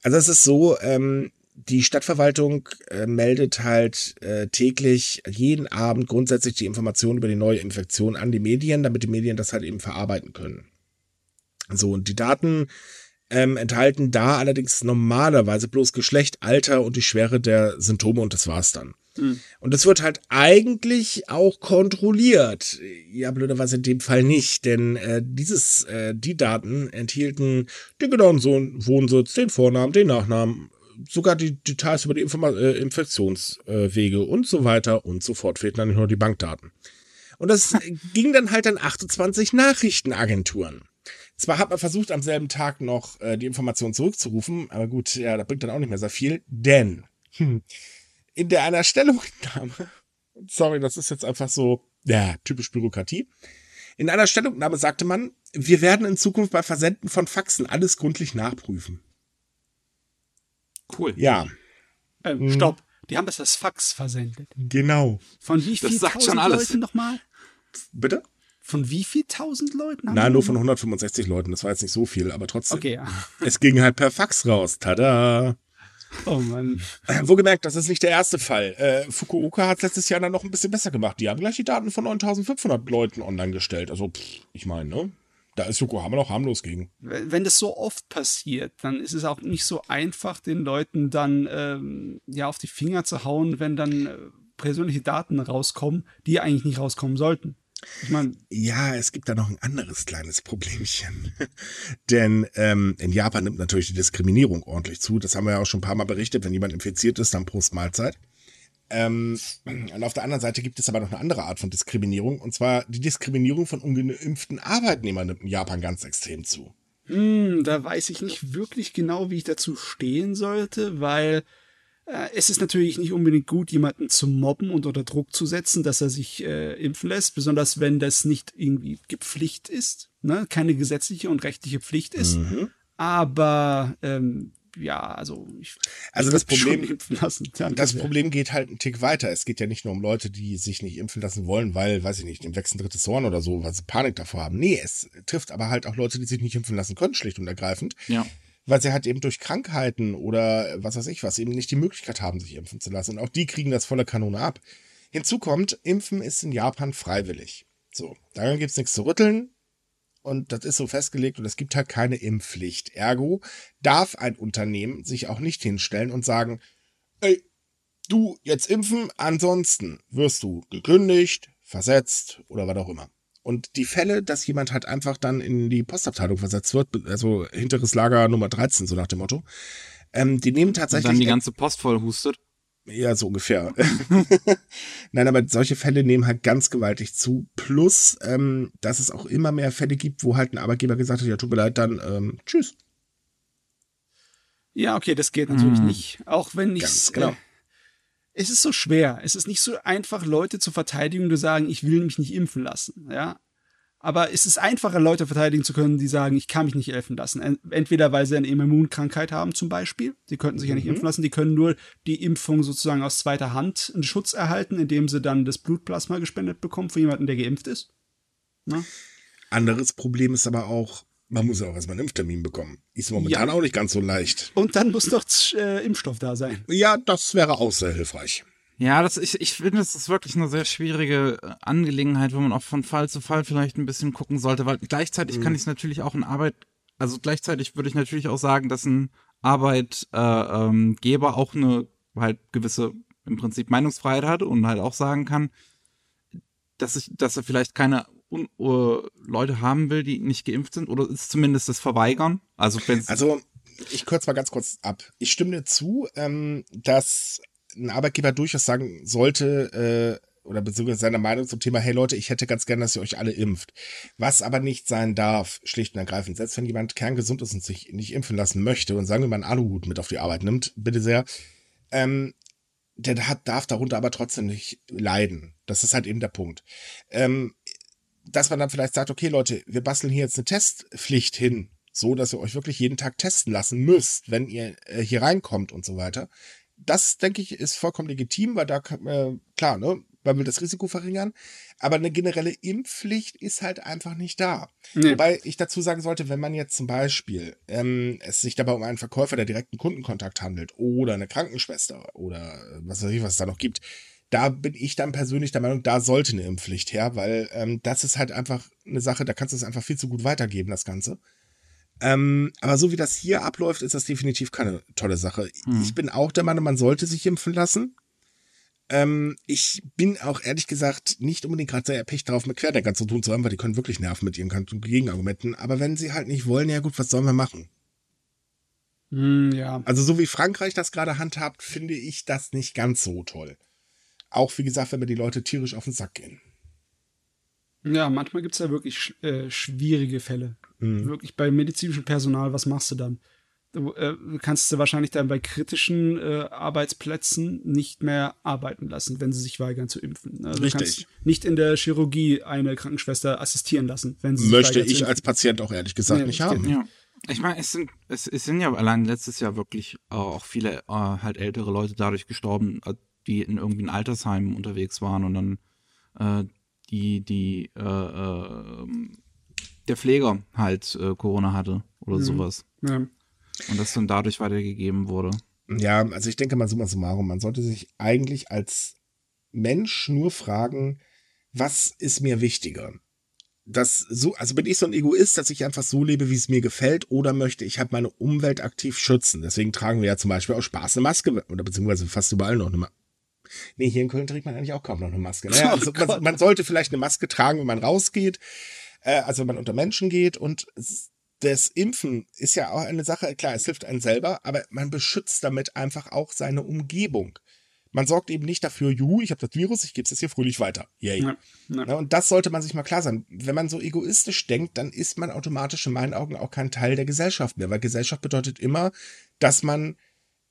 S2: Also es ist so, ähm, die Stadtverwaltung äh, meldet halt äh, täglich jeden Abend grundsätzlich die Informationen über die neue Infektion an die Medien, damit die Medien das halt eben verarbeiten können. So, und die Daten ähm, enthalten da allerdings normalerweise bloß Geschlecht, Alter und die Schwere der Symptome und das war's dann. Mhm. Und das wird halt eigentlich auch kontrolliert. Ja, blöderweise in dem Fall nicht, denn äh, dieses, äh, die Daten enthielten den genauen Wohnsitz, den Vornamen, den Nachnamen, sogar die Details über die Informa äh, Infektionswege und so weiter und so fort. Fehlten dann nicht nur die Bankdaten. Und das (laughs) ging dann halt an 28 Nachrichtenagenturen. Zwar hat man versucht, am selben Tag noch äh, die Informationen zurückzurufen, aber gut, ja, das bringt dann auch nicht mehr sehr viel, denn hm, in der einer Stellungnahme, (laughs) sorry, das ist jetzt einfach so, ja, typisch Bürokratie. In einer Stellungnahme sagte man, wir werden in Zukunft bei Versenden von Faxen alles gründlich nachprüfen.
S3: Cool.
S2: Ja.
S1: Ähm, stopp. Die haben das als Fax versendet.
S2: Genau.
S1: Von wie viel tausend Leuten nochmal?
S2: Bitte?
S1: Von wie viel tausend Leuten?
S2: Nein, nur von 165 Leuten. Das war jetzt nicht so viel, aber trotzdem.
S1: Okay, ja. (laughs)
S2: Es ging halt per Fax raus. Tada!
S1: Oh Mann.
S2: Äh, wohlgemerkt, das ist nicht der erste Fall. Äh, Fukuoka hat letztes Jahr dann noch ein bisschen besser gemacht. Die haben gleich die Daten von 9500 Leuten online gestellt. Also, pff, ich meine, ne? Da ist Yokohama noch harmlos gegen.
S1: Wenn das so oft passiert, dann ist es auch nicht so einfach, den Leuten dann ähm, ja auf die Finger zu hauen, wenn dann äh, persönliche Daten rauskommen, die eigentlich nicht rauskommen sollten. Ich meine.
S2: Ja, es gibt da noch ein anderes kleines Problemchen. (laughs) Denn ähm, in Japan nimmt natürlich die Diskriminierung ordentlich zu. Das haben wir ja auch schon ein paar Mal berichtet. Wenn jemand infiziert ist, dann Prost Mahlzeit. Ähm, (clears throat) und auf der anderen Seite gibt es aber noch eine andere Art von Diskriminierung. Und zwar die Diskriminierung von ungeimpften Arbeitnehmern nimmt in Japan ganz extrem zu.
S1: Hm, da weiß ich nicht wirklich genau, wie ich dazu stehen sollte, weil es ist natürlich nicht unbedingt gut, jemanden zu mobben und unter Druck zu setzen, dass er sich äh, impfen lässt, besonders wenn das nicht irgendwie Gepflicht ist, ne? keine gesetzliche und rechtliche Pflicht ist. Mhm. Aber ähm, ja, also ich,
S2: also ich das Problem, impfen lassen. (laughs) Danke das sehr. Problem geht halt einen Tick weiter. Es geht ja nicht nur um Leute, die sich nicht impfen lassen wollen, weil, weiß ich nicht, dem wächst ein drittes Horn oder so, weil sie Panik davor haben. Nee, es trifft aber halt auch Leute, die sich nicht impfen lassen können, schlicht und ergreifend.
S3: Ja.
S2: Weil sie halt eben durch Krankheiten oder was weiß ich was eben nicht die Möglichkeit haben, sich impfen zu lassen. Und auch die kriegen das volle Kanone ab. Hinzu kommt, Impfen ist in Japan freiwillig. So, daran gibt's nichts zu rütteln und das ist so festgelegt und es gibt halt keine Impfpflicht. Ergo darf ein Unternehmen sich auch nicht hinstellen und sagen, ey, du jetzt impfen, ansonsten wirst du gekündigt, versetzt oder was auch immer. Und die Fälle, dass jemand halt einfach dann in die Postabteilung versetzt wird, also hinteres Lager Nummer 13, so nach dem Motto, ähm, die nehmen tatsächlich. Und
S3: dann die ganze Post voll hustet.
S2: Ja, so ungefähr. (laughs) Nein, aber solche Fälle nehmen halt ganz gewaltig zu. Plus, ähm, dass es auch immer mehr Fälle gibt, wo halt ein Arbeitgeber gesagt hat, ja, tut mir leid, dann ähm, tschüss.
S1: Ja, okay, das geht natürlich hm. nicht. Auch wenn ich
S2: Ganz genau. Äh,
S1: es ist so schwer. Es ist nicht so einfach, Leute zu verteidigen, die sagen, ich will mich nicht impfen lassen. Ja, aber es ist einfacher, Leute verteidigen zu können, die sagen, ich kann mich nicht impfen lassen. Entweder weil sie eine Immunkrankheit haben zum Beispiel, die könnten sich ja nicht mhm. impfen lassen, die können nur die Impfung sozusagen aus zweiter Hand einen Schutz erhalten, indem sie dann das Blutplasma gespendet bekommen von jemandem, der geimpft ist.
S2: Na? Anderes Problem ist aber auch, man muss ja auch erstmal einen Impftermin bekommen. Ist momentan ja. auch nicht ganz so leicht.
S1: Und dann muss doch äh, Impfstoff da sein.
S2: Ja, das wäre auch sehr hilfreich.
S3: Ja, das, ich, ich finde, das ist wirklich eine sehr schwierige äh, Angelegenheit, wo man auch von Fall zu Fall vielleicht ein bisschen gucken sollte, weil gleichzeitig mhm. kann ich es natürlich auch in Arbeit, also gleichzeitig würde ich natürlich auch sagen, dass ein Arbeitgeber äh, auch eine halt gewisse im Prinzip Meinungsfreiheit hat und halt auch sagen kann, dass ich, dass er vielleicht keine Un uh, Leute haben will, die nicht geimpft sind oder ist zumindest das Verweigern. Also,
S2: also ich kürze mal ganz kurz ab. Ich stimme dir zu, ähm, dass ein Arbeitgeber durchaus sagen sollte, äh, oder beziehungsweise seine Meinung zum Thema, hey Leute, ich hätte ganz gern, dass ihr euch alle impft. Was aber nicht sein darf, schlicht und ergreifend, selbst wenn jemand kerngesund ist und sich nicht impfen lassen möchte und sagen wir mal einen Aluhut mit auf die Arbeit nimmt, bitte sehr, ähm, der hat, darf darunter aber trotzdem nicht leiden. Das ist halt eben der Punkt. Ähm, dass man dann vielleicht sagt, okay Leute, wir basteln hier jetzt eine Testpflicht hin, so dass ihr euch wirklich jeden Tag testen lassen müsst, wenn ihr äh, hier reinkommt und so weiter das, denke ich, ist vollkommen legitim, weil da, äh, klar, ne, weil wir das Risiko verringern. Aber eine generelle Impfpflicht ist halt einfach nicht da. Nee. Wobei ich dazu sagen sollte, wenn man jetzt zum Beispiel ähm, es sich dabei um einen Verkäufer, der direkten Kundenkontakt handelt oder eine Krankenschwester oder äh, was weiß ich, was es da noch gibt, da bin ich dann persönlich der Meinung, da sollte eine Impfpflicht her, weil ähm, das ist halt einfach eine Sache, da kannst du es einfach viel zu gut weitergeben, das Ganze. Ähm, aber so wie das hier abläuft, ist das definitiv keine tolle Sache. Hm. Ich bin auch der Meinung, man sollte sich impfen lassen. Ähm, ich bin auch ehrlich gesagt nicht unbedingt gerade sehr erpicht darauf, mit Querdenkern zu tun zu haben, weil die können wirklich nerven mit ihren Gegenargumenten. Aber wenn sie halt nicht wollen, ja gut, was sollen wir machen?
S1: Hm, ja.
S2: Also so wie Frankreich das gerade handhabt, finde ich das nicht ganz so toll. Auch wie gesagt, wenn mir die Leute tierisch auf den Sack gehen.
S1: Ja, manchmal gibt es ja wirklich äh, schwierige Fälle. Mhm. Wirklich bei medizinischem Personal, was machst du dann? Du äh, kannst du wahrscheinlich dann bei kritischen äh, Arbeitsplätzen nicht mehr arbeiten lassen, wenn sie sich weigern zu impfen.
S2: Also Richtig. Du kannst
S1: nicht in der Chirurgie eine Krankenschwester assistieren lassen, wenn sie
S2: Möchte ich als Patient auch ehrlich gesagt nee, nicht haben.
S3: Ja. Ich meine, es sind, es, es sind ja allein letztes Jahr wirklich auch viele äh, halt ältere Leute dadurch gestorben, äh, die in irgendwie ein Altersheim unterwegs waren und dann äh, die, die, äh, äh, der Pfleger halt äh, Corona hatte oder mhm. sowas. Ja. Und das dann dadurch weitergegeben wurde.
S2: Ja, also ich denke mal summa summarum, man sollte sich eigentlich als Mensch nur fragen, was ist mir wichtiger? Das so, also bin ich so ein Egoist, dass ich einfach so lebe, wie es mir gefällt, oder möchte ich halt meine Umwelt aktiv schützen? Deswegen tragen wir ja zum Beispiel aus Spaß eine Maske oder beziehungsweise fast überall noch eine Maske. Nee, hier in Köln trägt man eigentlich auch kaum noch eine Maske. Naja, ne? (laughs) also man, man, sollte vielleicht eine Maske tragen, wenn man rausgeht, äh, also wenn man unter Menschen geht. Und das Impfen ist ja auch eine Sache, klar, es hilft einem selber, aber man beschützt damit einfach auch seine Umgebung. Man sorgt eben nicht dafür, juhu, ich habe das Virus, ich gebe es jetzt hier fröhlich weiter. Yay. Ja, ja. und das sollte man sich mal klar sein. Wenn man so egoistisch denkt, dann ist man automatisch in meinen Augen auch kein Teil der Gesellschaft mehr, weil Gesellschaft bedeutet immer, dass man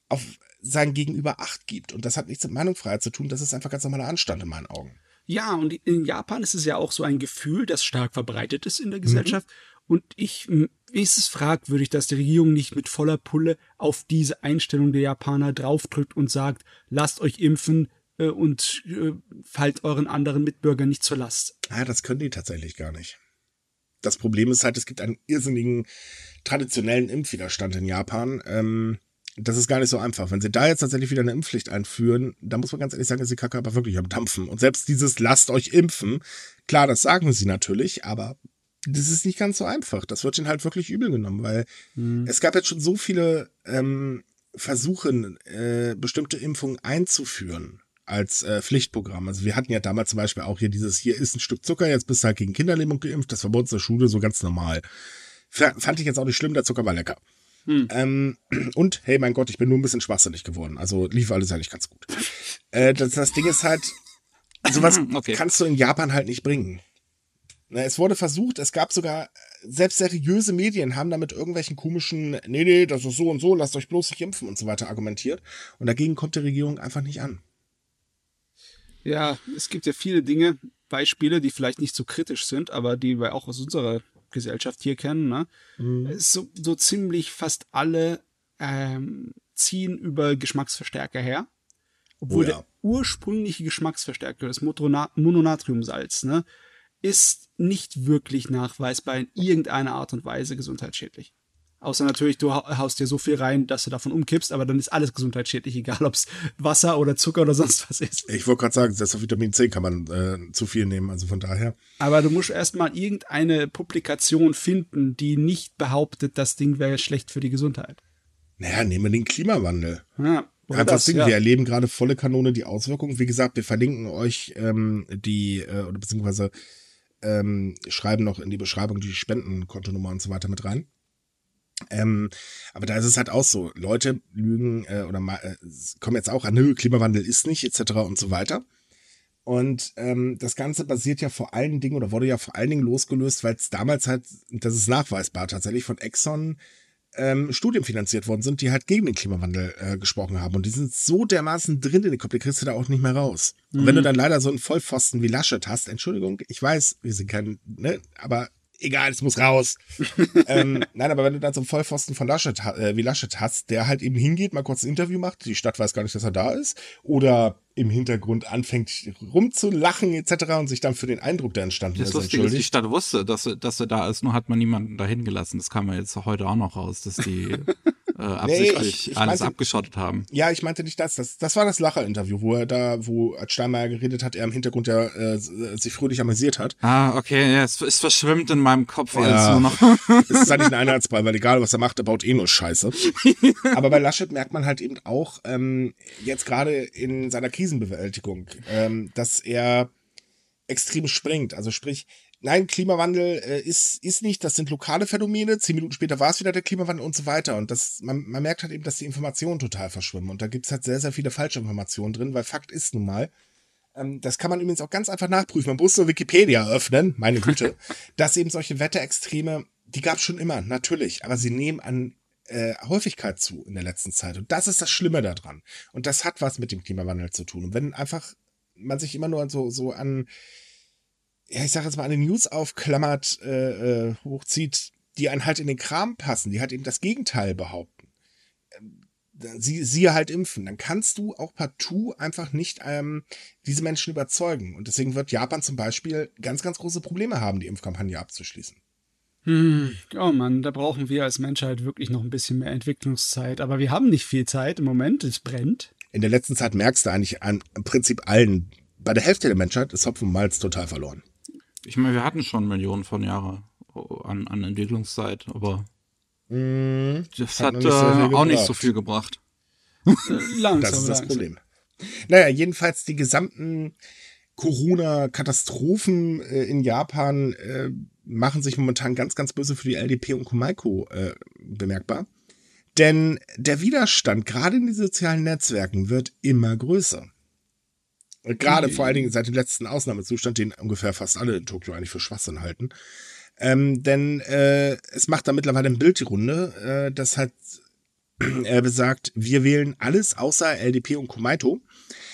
S2: auf sein Gegenüber Acht gibt. Und das hat nichts mit Meinungsfreiheit zu tun, das ist einfach ganz normaler Anstand in meinen Augen.
S1: Ja, und in Japan ist es ja auch so ein Gefühl, das stark verbreitet ist in der Gesellschaft. Mhm. Und ich, ist es fragwürdig, dass die Regierung nicht mit voller Pulle auf diese Einstellung der Japaner draufdrückt und sagt, lasst euch impfen äh, und äh, fallt euren anderen Mitbürgern nicht zur Last.
S2: Ja, das können die tatsächlich gar nicht. Das Problem ist halt, es gibt einen irrsinnigen traditionellen Impfwiderstand in Japan. Ähm, das ist gar nicht so einfach. Wenn sie da jetzt tatsächlich wieder eine Impfpflicht einführen, da muss man ganz ehrlich sagen, ist die Kacke aber wirklich am Dampfen. Und selbst dieses lasst euch impfen, klar, das sagen sie natürlich, aber das ist nicht ganz so einfach. Das wird ihnen halt wirklich übel genommen, weil mhm. es gab jetzt schon so viele ähm, Versuche, äh, bestimmte Impfungen einzuführen als äh, Pflichtprogramm. Also wir hatten ja damals zum Beispiel auch hier dieses, hier ist ein Stück Zucker, jetzt bist du halt gegen Kinderlähmung geimpft, das war bei uns in der Schule so ganz normal. Fand ich jetzt auch nicht schlimm, der Zucker war lecker. Hm. Ähm, (clears throat) und, hey, mein Gott, ich bin nur ein bisschen schwachsinnig geworden. Also lief alles eigentlich ganz gut. Äh, das, das Ding ist halt, sowas (clears throat) okay. kannst du in Japan halt nicht bringen. Na, es wurde versucht, es gab sogar, selbst seriöse Medien haben damit irgendwelchen komischen, nee, nee, das ist so und so, lasst euch bloß nicht impfen und so weiter argumentiert. Und dagegen kommt die Regierung einfach nicht an.
S1: Ja, es gibt ja viele Dinge, Beispiele, die vielleicht nicht so kritisch sind, aber die wir auch aus unserer Gesellschaft hier kennen, ne? Mhm. So, so ziemlich fast alle ähm, ziehen über Geschmacksverstärker her. Obwohl oh ja. der ursprüngliche Geschmacksverstärker, das Mononatriumsalz, ne, ist nicht wirklich nachweisbar in irgendeiner Art und Weise gesundheitsschädlich. Außer natürlich, du haust dir so viel rein, dass du davon umkippst, aber dann ist alles gesundheitsschädlich, egal ob es Wasser oder Zucker oder (laughs) sonst was ist.
S2: Ich wollte gerade sagen, selbst auf Vitamin C kann man äh, zu viel nehmen, also von daher.
S1: Aber du musst erstmal irgendeine Publikation finden, die nicht behauptet, das Ding wäre schlecht für die Gesundheit.
S2: Naja, nehmen wir den Klimawandel.
S1: Ja,
S2: Einfach das, Ding, ja. wir erleben gerade volle Kanone die Auswirkungen. Wie gesagt, wir verlinken euch ähm, die, äh, oder beziehungsweise ähm, schreiben noch in die Beschreibung die Spendenkontonummer und so weiter mit rein. Ähm, aber da ist es halt auch so, Leute lügen äh, oder äh, kommen jetzt auch an, nö, Klimawandel ist nicht, etc. und so weiter. Und ähm, das Ganze basiert ja vor allen Dingen oder wurde ja vor allen Dingen losgelöst, weil es damals halt, das ist nachweisbar tatsächlich, von Exxon ähm, Studien finanziert worden sind, die halt gegen den Klimawandel äh, gesprochen haben. Und die sind so dermaßen drin in den Kopf, die kriegst du da auch nicht mehr raus. Mhm. Und wenn du mhm. dann leider so einen Vollpfosten wie Laschet hast, Entschuldigung, ich weiß, wir sind kein, ne, aber egal, es muss raus. (laughs) ähm, nein, aber wenn du dann so einen Vollpfosten von Laschet, äh, wie Laschet hast, der halt eben hingeht, mal kurz ein Interview macht, die Stadt weiß gar nicht, dass er da ist, oder im Hintergrund anfängt rumzulachen etc. und sich dann für den Eindruck, der entstanden
S3: Das
S2: ist,
S3: Lustige ist, die
S2: entschuldigt.
S3: Stadt wusste, dass, er- dass er da ist, nur hat man niemanden dahin gelassen. Das kam ja jetzt heute auch noch raus, dass die (laughs) äh, absichtlich
S2: ich- ich
S3: alles
S2: meinte-
S3: abgeschottet haben.
S2: Ja, ich meinte nicht das. Das, das war das Lacher-Interview, wo er da, wo Steinmeier geredet hat, er im Hintergrund ja äh, sich fröhlich amüsiert hat.
S3: Ah, okay, ja, es, es verschwimmt in meinem Kopf alles
S2: Ja.
S3: nur noch. (laughs)
S2: Es ist halt nicht ein (laughs) Einheitsbrei, weil egal, was er macht, er baut eh nur Scheiße. Aber bei Laschet merkt man halt eben auch, ähm, jetzt gerade in seiner Krisenbewältigung, ähm, dass er extrem springt. Also sprich, nein, Klimawandel äh, ist, ist nicht, das sind lokale Phänomene, zehn Minuten später war es wieder der Klimawandel und so weiter. Und das, man, man merkt halt eben, dass die Informationen total verschwimmen. Und da gibt's halt sehr, sehr viele falsche Informationen drin, weil Fakt ist nun mal, ähm, das kann man übrigens auch ganz einfach nachprüfen. Man muss nur Wikipedia öffnen, meine Güte, (laughs) dass eben solche Wetterextreme, die gab's schon immer, natürlich, aber sie nehmen an äh, Häufigkeit zu in der letzten Zeit. Und das ist das Schlimme daran. Und das hat was mit dem Klimawandel zu tun. Und wenn einfach man sich immer nur so, so an, ja, ich sag jetzt mal, an den News aufklammert, äh, äh, hochzieht, die einen halt in den Kram passen, die halt eben das Gegenteil behaupten. Ähm, Sie, siehe halt impfen, dann kannst du auch partout einfach nicht ähm, diese Menschen überzeugen. Und deswegen wird Japan zum Beispiel ganz, ganz große Probleme haben, die Impfkampagne abzuschließen.
S1: Hm, oh Mann, da brauchen wir als Menschheit wirklich noch ein bisschen mehr Entwicklungszeit. Aber wir haben nicht viel Zeit im Moment, es brennt.
S2: In der letzten Zeit merkst du eigentlich an im Prinzip allen, bei der Hälfte der Menschheit ist Hopfen und Malz total verloren.
S3: Ich meine, wir hatten schon Millionen von Jahren an, an Entwicklungszeit, aber das
S2: Hat
S3: hat,
S2: nicht so
S3: äh, auch nicht so viel gebracht.
S1: Langsam,
S2: Das ist das
S1: langsam.
S2: Problem. Naja, jedenfalls die gesamten Corona-Katastrophen äh, in Japan äh, machen sich momentan ganz, ganz böse für die LDP und Komaiko äh, bemerkbar. Denn der Widerstand, gerade in den sozialen Netzwerken, wird immer größer. Und Gerade vor allen Dingen seit dem letzten Ausnahmezustand, den ungefähr fast alle in Tokio eigentlich für Schwachsinn halten. Ähm, denn äh, es macht da mittlerweile ein Bild die Runde, äh, das halt er besagt, wir wählen alles außer LDP und Komaito.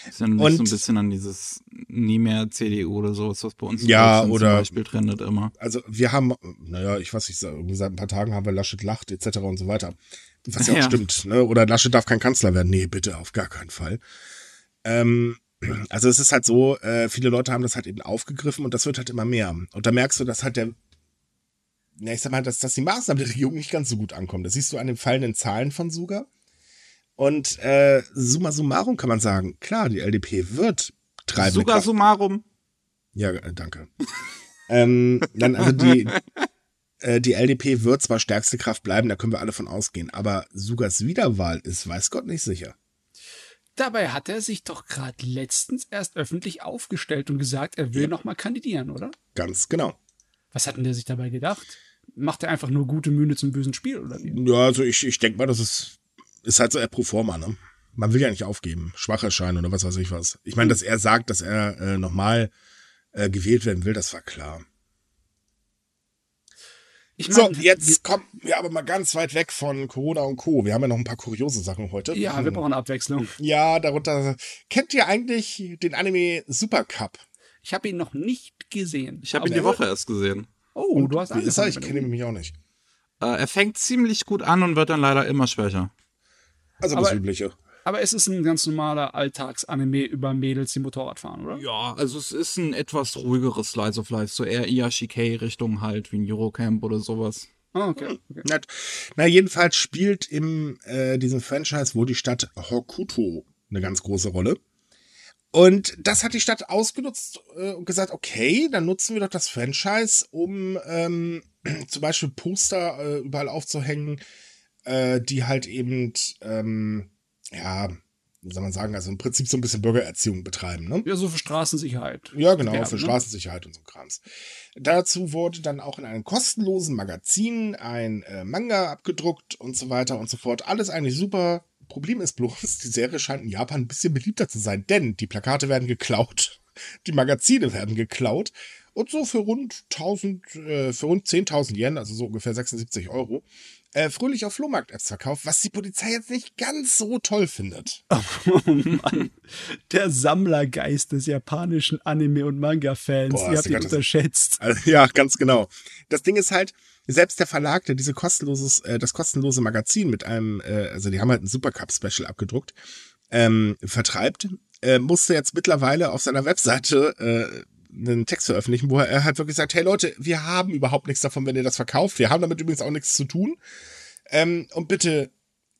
S3: Ist
S2: Und-
S3: so ein bisschen an dieses nie mehr CDU oder so, ist was bei uns
S2: Ja, oder-
S3: zum Beispiel trendet immer.
S2: Also wir haben, naja, ich weiß nicht, seit ein paar Tagen haben wir Laschet lacht etc. und so weiter. Was ja auch
S3: Ja.
S2: stimmt. Ne? Oder Laschet darf kein Kanzler werden. Nee, bitte, auf gar keinen Fall. Ähm, also es ist halt so, äh, viele Leute haben das halt eben aufgegriffen und das wird halt immer mehr. Und da merkst du, dass halt der, ja, ich sag mal, dass, dass die Maßnahmen der Regierung nicht ganz so gut ankommen. Das siehst du an den fallenden Zahlen von Suga. Und äh, summa summarum kann man sagen, klar, die LDP wird treibende
S3: Sogar
S2: Kraft
S3: summarum.
S2: ja, äh, danke. (laughs) ähm, dann also die, äh, die LDP wird zwar stärkste Kraft bleiben, da können wir alle von ausgehen, aber Sugas Wiederwahl ist, weiß Gott, nicht sicher.
S1: Dabei hat er sich doch gerade letztens erst öffentlich aufgestellt und gesagt, er will
S2: Ja.
S1: noch mal kandidieren, oder?
S2: Ganz genau.
S1: Was hat denn der sich dabei gedacht? Macht er einfach nur gute Mühe zum bösen Spiel, oder wie?
S2: Ja, also ich, ich denke mal, das ist, ist halt so eher pro forma, ne? Man will ja nicht aufgeben, schwach erscheinen oder was weiß ich was. Ich meine, dass er sagt, dass er äh, nochmal äh, gewählt werden will, das war klar.
S1: Ich
S2: So,
S1: mein,
S2: jetzt kommen wir aber mal ganz weit weg von Corona und Co. Wir haben ja noch ein paar kuriose Sachen heute.
S1: Ja, wir brauchen Abwechslung.
S2: Ja, darunter. Kennt ihr eigentlich den Anime Super Cup?
S1: Ich habe ihn noch nicht gesehen.
S3: Ich habe ihn die Woche erst gesehen.
S1: Oh, du hast
S2: Wie ist er? Ich
S1: angefangen.
S2: kenne ihn nämlich auch nicht.
S3: Äh, er fängt ziemlich gut an und wird dann leider immer schwächer.
S2: Also das
S1: Aber-
S2: Übliche.
S1: Aber es ist ein ganz normaler Alltagsanime über Mädels, die Motorrad fahren, oder?
S3: Ja, also es ist ein etwas ruhigeres Slice of Life, so eher Iyashikei-Richtung halt, wie ein Eurocamp oder sowas.
S1: Ah, okay. okay.
S2: Nett. Na, jedenfalls spielt im äh, diesem Franchise wohl die Stadt Hokuto eine ganz große Rolle. Und das hat die Stadt ausgenutzt äh, und gesagt, okay, dann nutzen wir doch das Franchise, um ähm, (clears throat) zum Beispiel Poster äh, überall aufzuhängen, äh, die halt eben, ähm, ja, wie soll man sagen, also im Prinzip so ein bisschen Bürgererziehung betreiben. Ne?
S1: Ja, so für Straßensicherheit.
S2: Ja, genau,
S1: Werben,
S2: für
S1: ne?
S2: Straßensicherheit und so Krams. Dazu wurde dann auch in einem kostenlosen Magazin ein äh, Manga abgedruckt und so weiter und so fort. Alles eigentlich super. Problem ist bloß, die Serie scheint in Japan ein bisschen beliebter zu sein, denn die Plakate werden geklaut, (laughs) die Magazine werden geklaut und so für rund 1000, äh, für rund 10.000 Yen, also so ungefähr 76 Euro, äh, fröhlich auf Flohmarkt-Apps verkauft, was die Polizei jetzt nicht ganz so toll findet. (laughs)
S1: Oh Mann. Der Sammlergeist des japanischen Anime- und Manga-Fans. Habt ihr
S2: gerade das-
S1: unterschätzt. (laughs)
S2: Also, ja, ganz genau. Das Ding ist halt, selbst der Verlag, der diese kostenloses, äh, das kostenlose Magazin mit einem, äh, also die haben halt ein Supercup-Special abgedruckt, ähm, vertreibt, äh, musste jetzt mittlerweile auf seiner Webseite äh, einen Text veröffentlichen, wo er halt wirklich sagt, hey Leute, wir haben überhaupt nichts davon, wenn ihr das verkauft. Wir haben damit übrigens auch nichts zu tun. Ähm, und bitte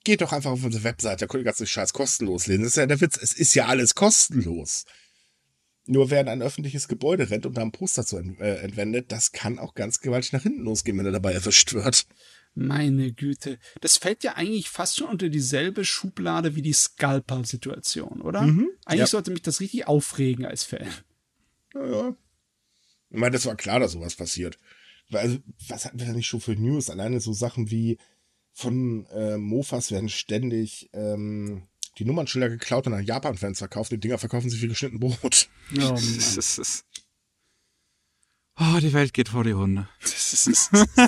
S2: geht doch einfach auf unsere Webseite, da könnt ihr ganz den Scheiß kostenlos lesen. Das ist ja der Witz, es ist ja alles kostenlos. Nur wer in ein öffentliches Gebäude rennt und da ein Poster zu ent äh, entwendet, das kann auch ganz gewaltig nach hinten losgehen, wenn er dabei erwischt wird.
S1: Meine Güte. Das fällt ja eigentlich fast schon unter dieselbe Schublade wie die Scalper-Situation, oder? Eigentlich
S2: ja.
S1: sollte mich das richtig aufregen als Fan.
S2: Ja. Ich meine, das war klar, dass sowas passiert. Weil, also, was hatten wir denn nicht schon für News? Alleine so Sachen wie von äh, Mofas werden ständig ähm, die Nummernschilder geklaut und an Japan-Fans verkauft. Die Dinger verkaufen sich wie geschnitten Brot.
S1: Oh (laughs)
S3: oh, die Welt geht vor die Hunde. (laughs)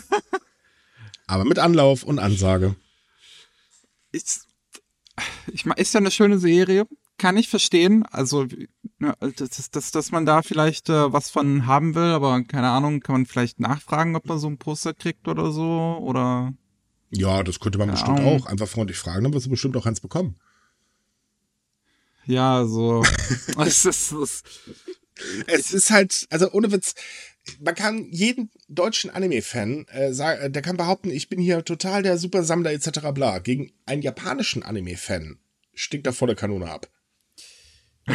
S2: Aber mit Anlauf und Ansage.
S3: Ist, ich ist ja eine schöne Serie. Kann ich verstehen. Also, ja, dass, dass, dass man da vielleicht äh, was von haben will, aber keine Ahnung, kann man vielleicht nachfragen, ob man so ein Poster kriegt oder so. Oder
S2: Ja, das könnte man bestimmt auch. Einfach freundlich fragen, dann wirst du bestimmt auch eins bekommen.
S3: ja, so. (laughs) (laughs) es ist, es,
S2: ist halt, also ohne Witz, man kann jeden deutschen Anime-Fan äh, sagen, äh, der kann behaupten, ich bin hier total der Supersammler etc. bla. Gegen einen japanischen Anime-Fan stinkt er volle Kanone ab.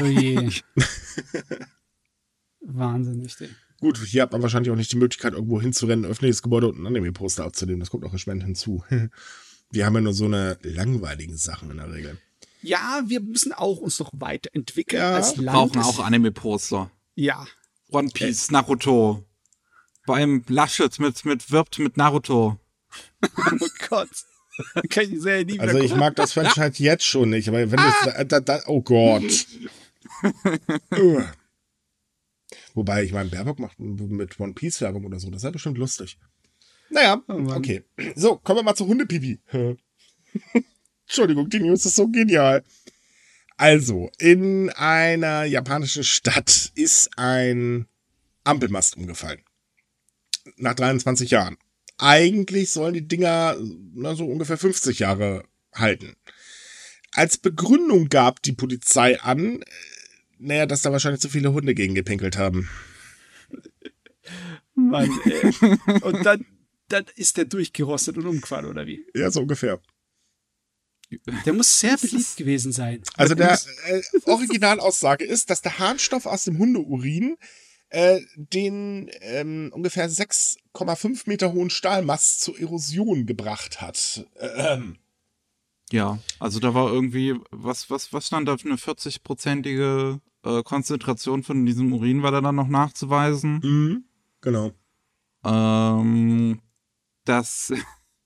S1: Oh je. (laughs) Wahnsinnig. ey.
S2: Gut, hier hat man wahrscheinlich auch nicht die Möglichkeit, irgendwo hinzurennen, ein öffentliches Gebäude und ein Anime-Poster abzunehmen. Das kommt auch erschwerend hinzu. (laughs) Wir haben ja nur so eine langweiligen Sachen in der Regel.
S1: Ja, wir müssen auch uns noch weiterentwickeln
S2: Ja.
S1: als Land.
S3: brauchen auch Anime-Poster.
S1: Ja.
S3: One Piece, Naruto. Beim Laschet mit, mit wirbt mit Naruto. (laughs)
S1: Oh Gott. Kann ich die Serie nie wieder
S2: Also ich
S1: gucken.
S2: mag das Franchise jetzt schon nicht, aber wenn das, da, da, da, oh Gott. (laughs) Wobei, ich meine, Baerbock macht mit One Piece Werbung oder so, das ist ja bestimmt lustig. Naja,
S1: Oh
S2: okay. So, kommen wir mal zu Hundepipi. (laughs) Entschuldigung, die News ist so genial. Also, in einer japanischen Stadt ist ein Ampelmast umgefallen. Nach 23 Jahren. Eigentlich sollen die Dinger na, so ungefähr 50 Jahre halten. Als Begründung gab die Polizei an, naja, dass da wahrscheinlich zu viele Hunde gegen gepinkelt haben.
S1: Mann, ey. (laughs) Und dann, dann ist der durchgerostet und umgefallen, oder wie?
S2: Ja, so ungefähr.
S1: Der muss sehr beliebt gewesen sein.
S2: Also der äh, Originalaussage ist, dass der Harnstoff aus dem Hundeurin äh, den ähm, ungefähr 6,5 Meter hohen Stahlmast zur Erosion gebracht hat. Ähm,
S3: Ja, also da war irgendwie, was, was, was stand da für eine 40-prozentige äh, Konzentration von diesem Urin war da dann noch nachzuweisen?
S2: mhm. Genau.
S3: Ähm, das,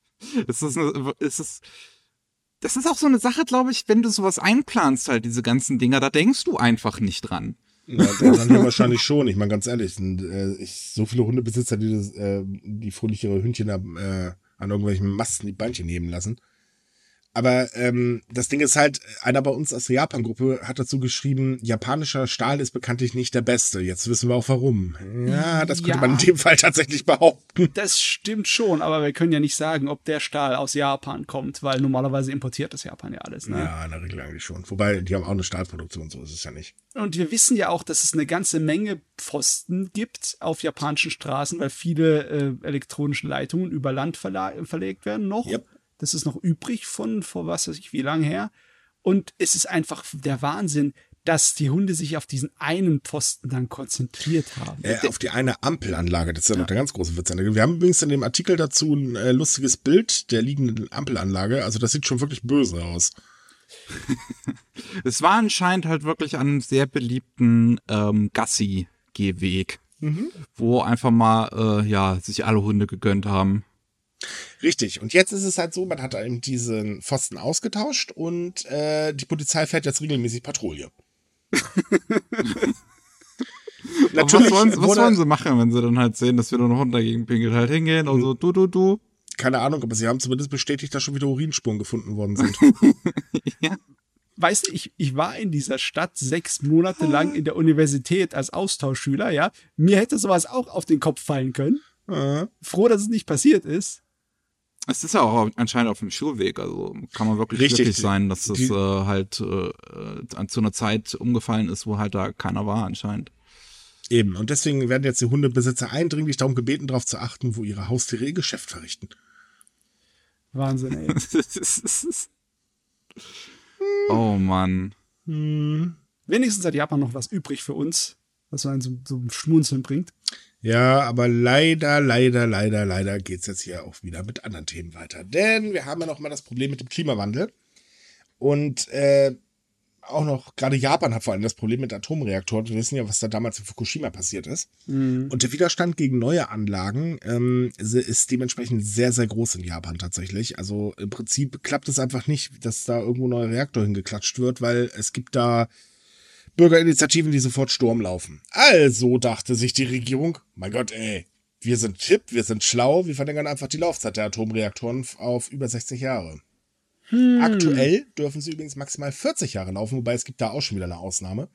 S3: (laughs) es ist, eine, es ist, das ist auch so eine Sache, glaube ich, wenn du sowas einplanst, halt diese ganzen Dinger, da denkst du einfach nicht dran.
S2: Ja, der dann wahrscheinlich schon. Ich meine, ganz ehrlich, sind, äh, ich, so viele Hundebesitzer, die, das, äh, die fröhlich ihre Hündchen äh, an irgendwelchen Masten die Beinchen nehmen lassen. Aber ähm, das Ding ist halt, einer bei uns aus der Japan-Gruppe hat dazu geschrieben, japanischer Stahl ist bekanntlich nicht der beste. Jetzt wissen wir auch warum. Ja, das könnte
S1: Ja.
S2: man in dem Fall tatsächlich behaupten.
S1: Das stimmt schon, aber wir können ja nicht sagen, ob der Stahl aus Japan kommt, weil normalerweise importiert das Japan ja alles. Ne?
S2: Ja, in der Regel eigentlich schon. Wobei, die haben auch eine Stahlproduktion, so ist es ja nicht.
S1: Und wir wissen ja auch, dass es eine ganze Menge Pfosten gibt auf japanischen Straßen, weil viele äh, elektronische Leitungen über Land verlegt werden noch.
S2: Yep.
S1: Das ist noch übrig von vor was weiß ich wie lang her. Und es ist einfach der Wahnsinn, dass die Hunde sich auf diesen einen Pfosten dann konzentriert haben.
S2: Äh, auf die eine Ampelanlage, das ist ja, noch der ganz große Witz. Wir haben übrigens in dem Artikel dazu ein äh, lustiges Bild der liegenden Ampelanlage. Also das sieht schon wirklich böse aus.
S3: Es war anscheinend halt wirklich an einem sehr beliebten ähm, Gassi-Gehweg, wo einfach mal, äh, ja, sich alle Hunde gegönnt haben.
S2: Richtig. Und jetzt ist es halt so, man hat eben diesen Pfosten ausgetauscht und äh, die Polizei fährt jetzt regelmäßig Patrouille. (laughs)
S3: Aber was, wollen, was
S2: wurde-
S3: wollen sie machen, wenn sie dann halt sehen, dass wieder ein Hund dagegen pinkelt? Halt hingehen und so, du, du, du.
S2: keine Ahnung, aber sie haben zumindest bestätigt, dass schon wieder Urinspuren gefunden worden sind. (laughs)
S3: ja.
S1: Weißt du, ich, ich war in dieser Stadt sechs Monate lang in der Universität als Austauschschüler, ja. Mir hätte sowas auch auf den Kopf fallen können.
S2: Äh,
S1: Froh, dass es nicht passiert ist.
S3: Es ist ja auch anscheinend auf dem Schulweg, also kann man wirklich
S2: Richtig.
S3: glücklich sein, dass es äh, halt äh, zu einer Zeit umgefallen ist, wo halt da keiner war anscheinend.
S2: Eben. Und deswegen werden jetzt die Hundebesitzer eindringlich darum gebeten, darauf zu achten, wo ihre Haustiere ihr Geschäft verrichten.
S1: Wahnsinn, ey. (laughs)
S3: oh Mann.
S1: Wenigstens hat Japan noch was übrig für uns, was so einen zum, zum Schmunzeln bringt.
S2: Ja, aber leider, leider, leider, leider geht's jetzt hier auch wieder mit anderen Themen weiter. Denn wir haben ja noch mal das Problem mit dem Klimawandel. Und äh, auch noch, gerade Japan hat vor allem das Problem mit Atomreaktoren. Wir wissen ja, was da damals in Fukushima passiert ist. Und der Widerstand gegen neue Anlagen ähm, ist dementsprechend sehr, sehr groß in Japan tatsächlich. Also im Prinzip klappt es einfach nicht, dass da irgendwo ein neuer Reaktor hingeklatscht wird, weil es gibt da Bürgerinitiativen, die sofort Sturm laufen. Also dachte sich die Regierung, mein Gott, ey, wir sind hip, wir sind schlau, wir verlängern einfach die Laufzeit der Atomreaktoren auf über 60 Jahre. Aktuell dürfen sie übrigens maximal 40 Jahre laufen, wobei es gibt da auch schon wieder eine Ausnahme.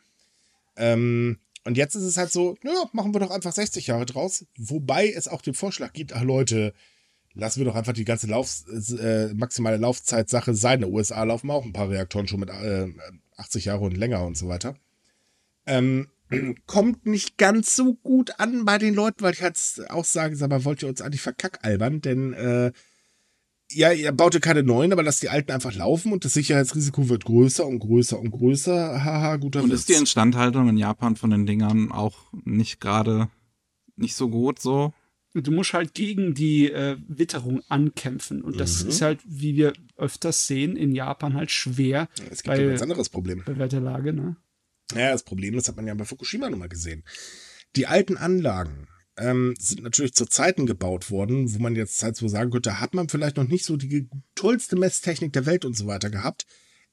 S2: Ähm, und jetzt ist es halt so, naja, machen wir doch einfach 60 Jahre draus, wobei es auch den Vorschlag gibt, ach Leute, lassen wir doch einfach die ganze Lauf, äh, maximale Laufzeitsache sein. In den USA laufen auch ein paar Reaktoren schon mit äh, 80 Jahre und länger und so weiter. Ähm, (clears throat) kommt nicht ganz so gut an bei den Leuten, weil ich halt auch sage, sag mal, wollt ihr uns eigentlich verkackalbern? Denn äh, ja, ihr baut ja keine neuen, aber lasst die alten einfach laufen und das Sicherheitsrisiko wird größer und größer und größer. Haha, guter
S3: Und
S2: Witz.
S3: ist die Instandhaltung in Japan von den Dingern auch nicht gerade nicht so gut so?
S1: Du musst halt gegen die äh, Witterung ankämpfen. Und das ist halt, wie wir öfters sehen, in Japan halt schwer
S2: es gibt ein
S1: bei,
S2: ganz anderes Problem.
S1: bei Wetterlage, ne?
S2: Ja, das Problem, das hat man ja bei Fukushima nochmal gesehen. Die alten Anlagen ähm, sind natürlich zu Zeiten gebaut worden, wo man jetzt halt so sagen könnte, da hat man vielleicht noch nicht so die tollste Messtechnik der Welt und so weiter gehabt.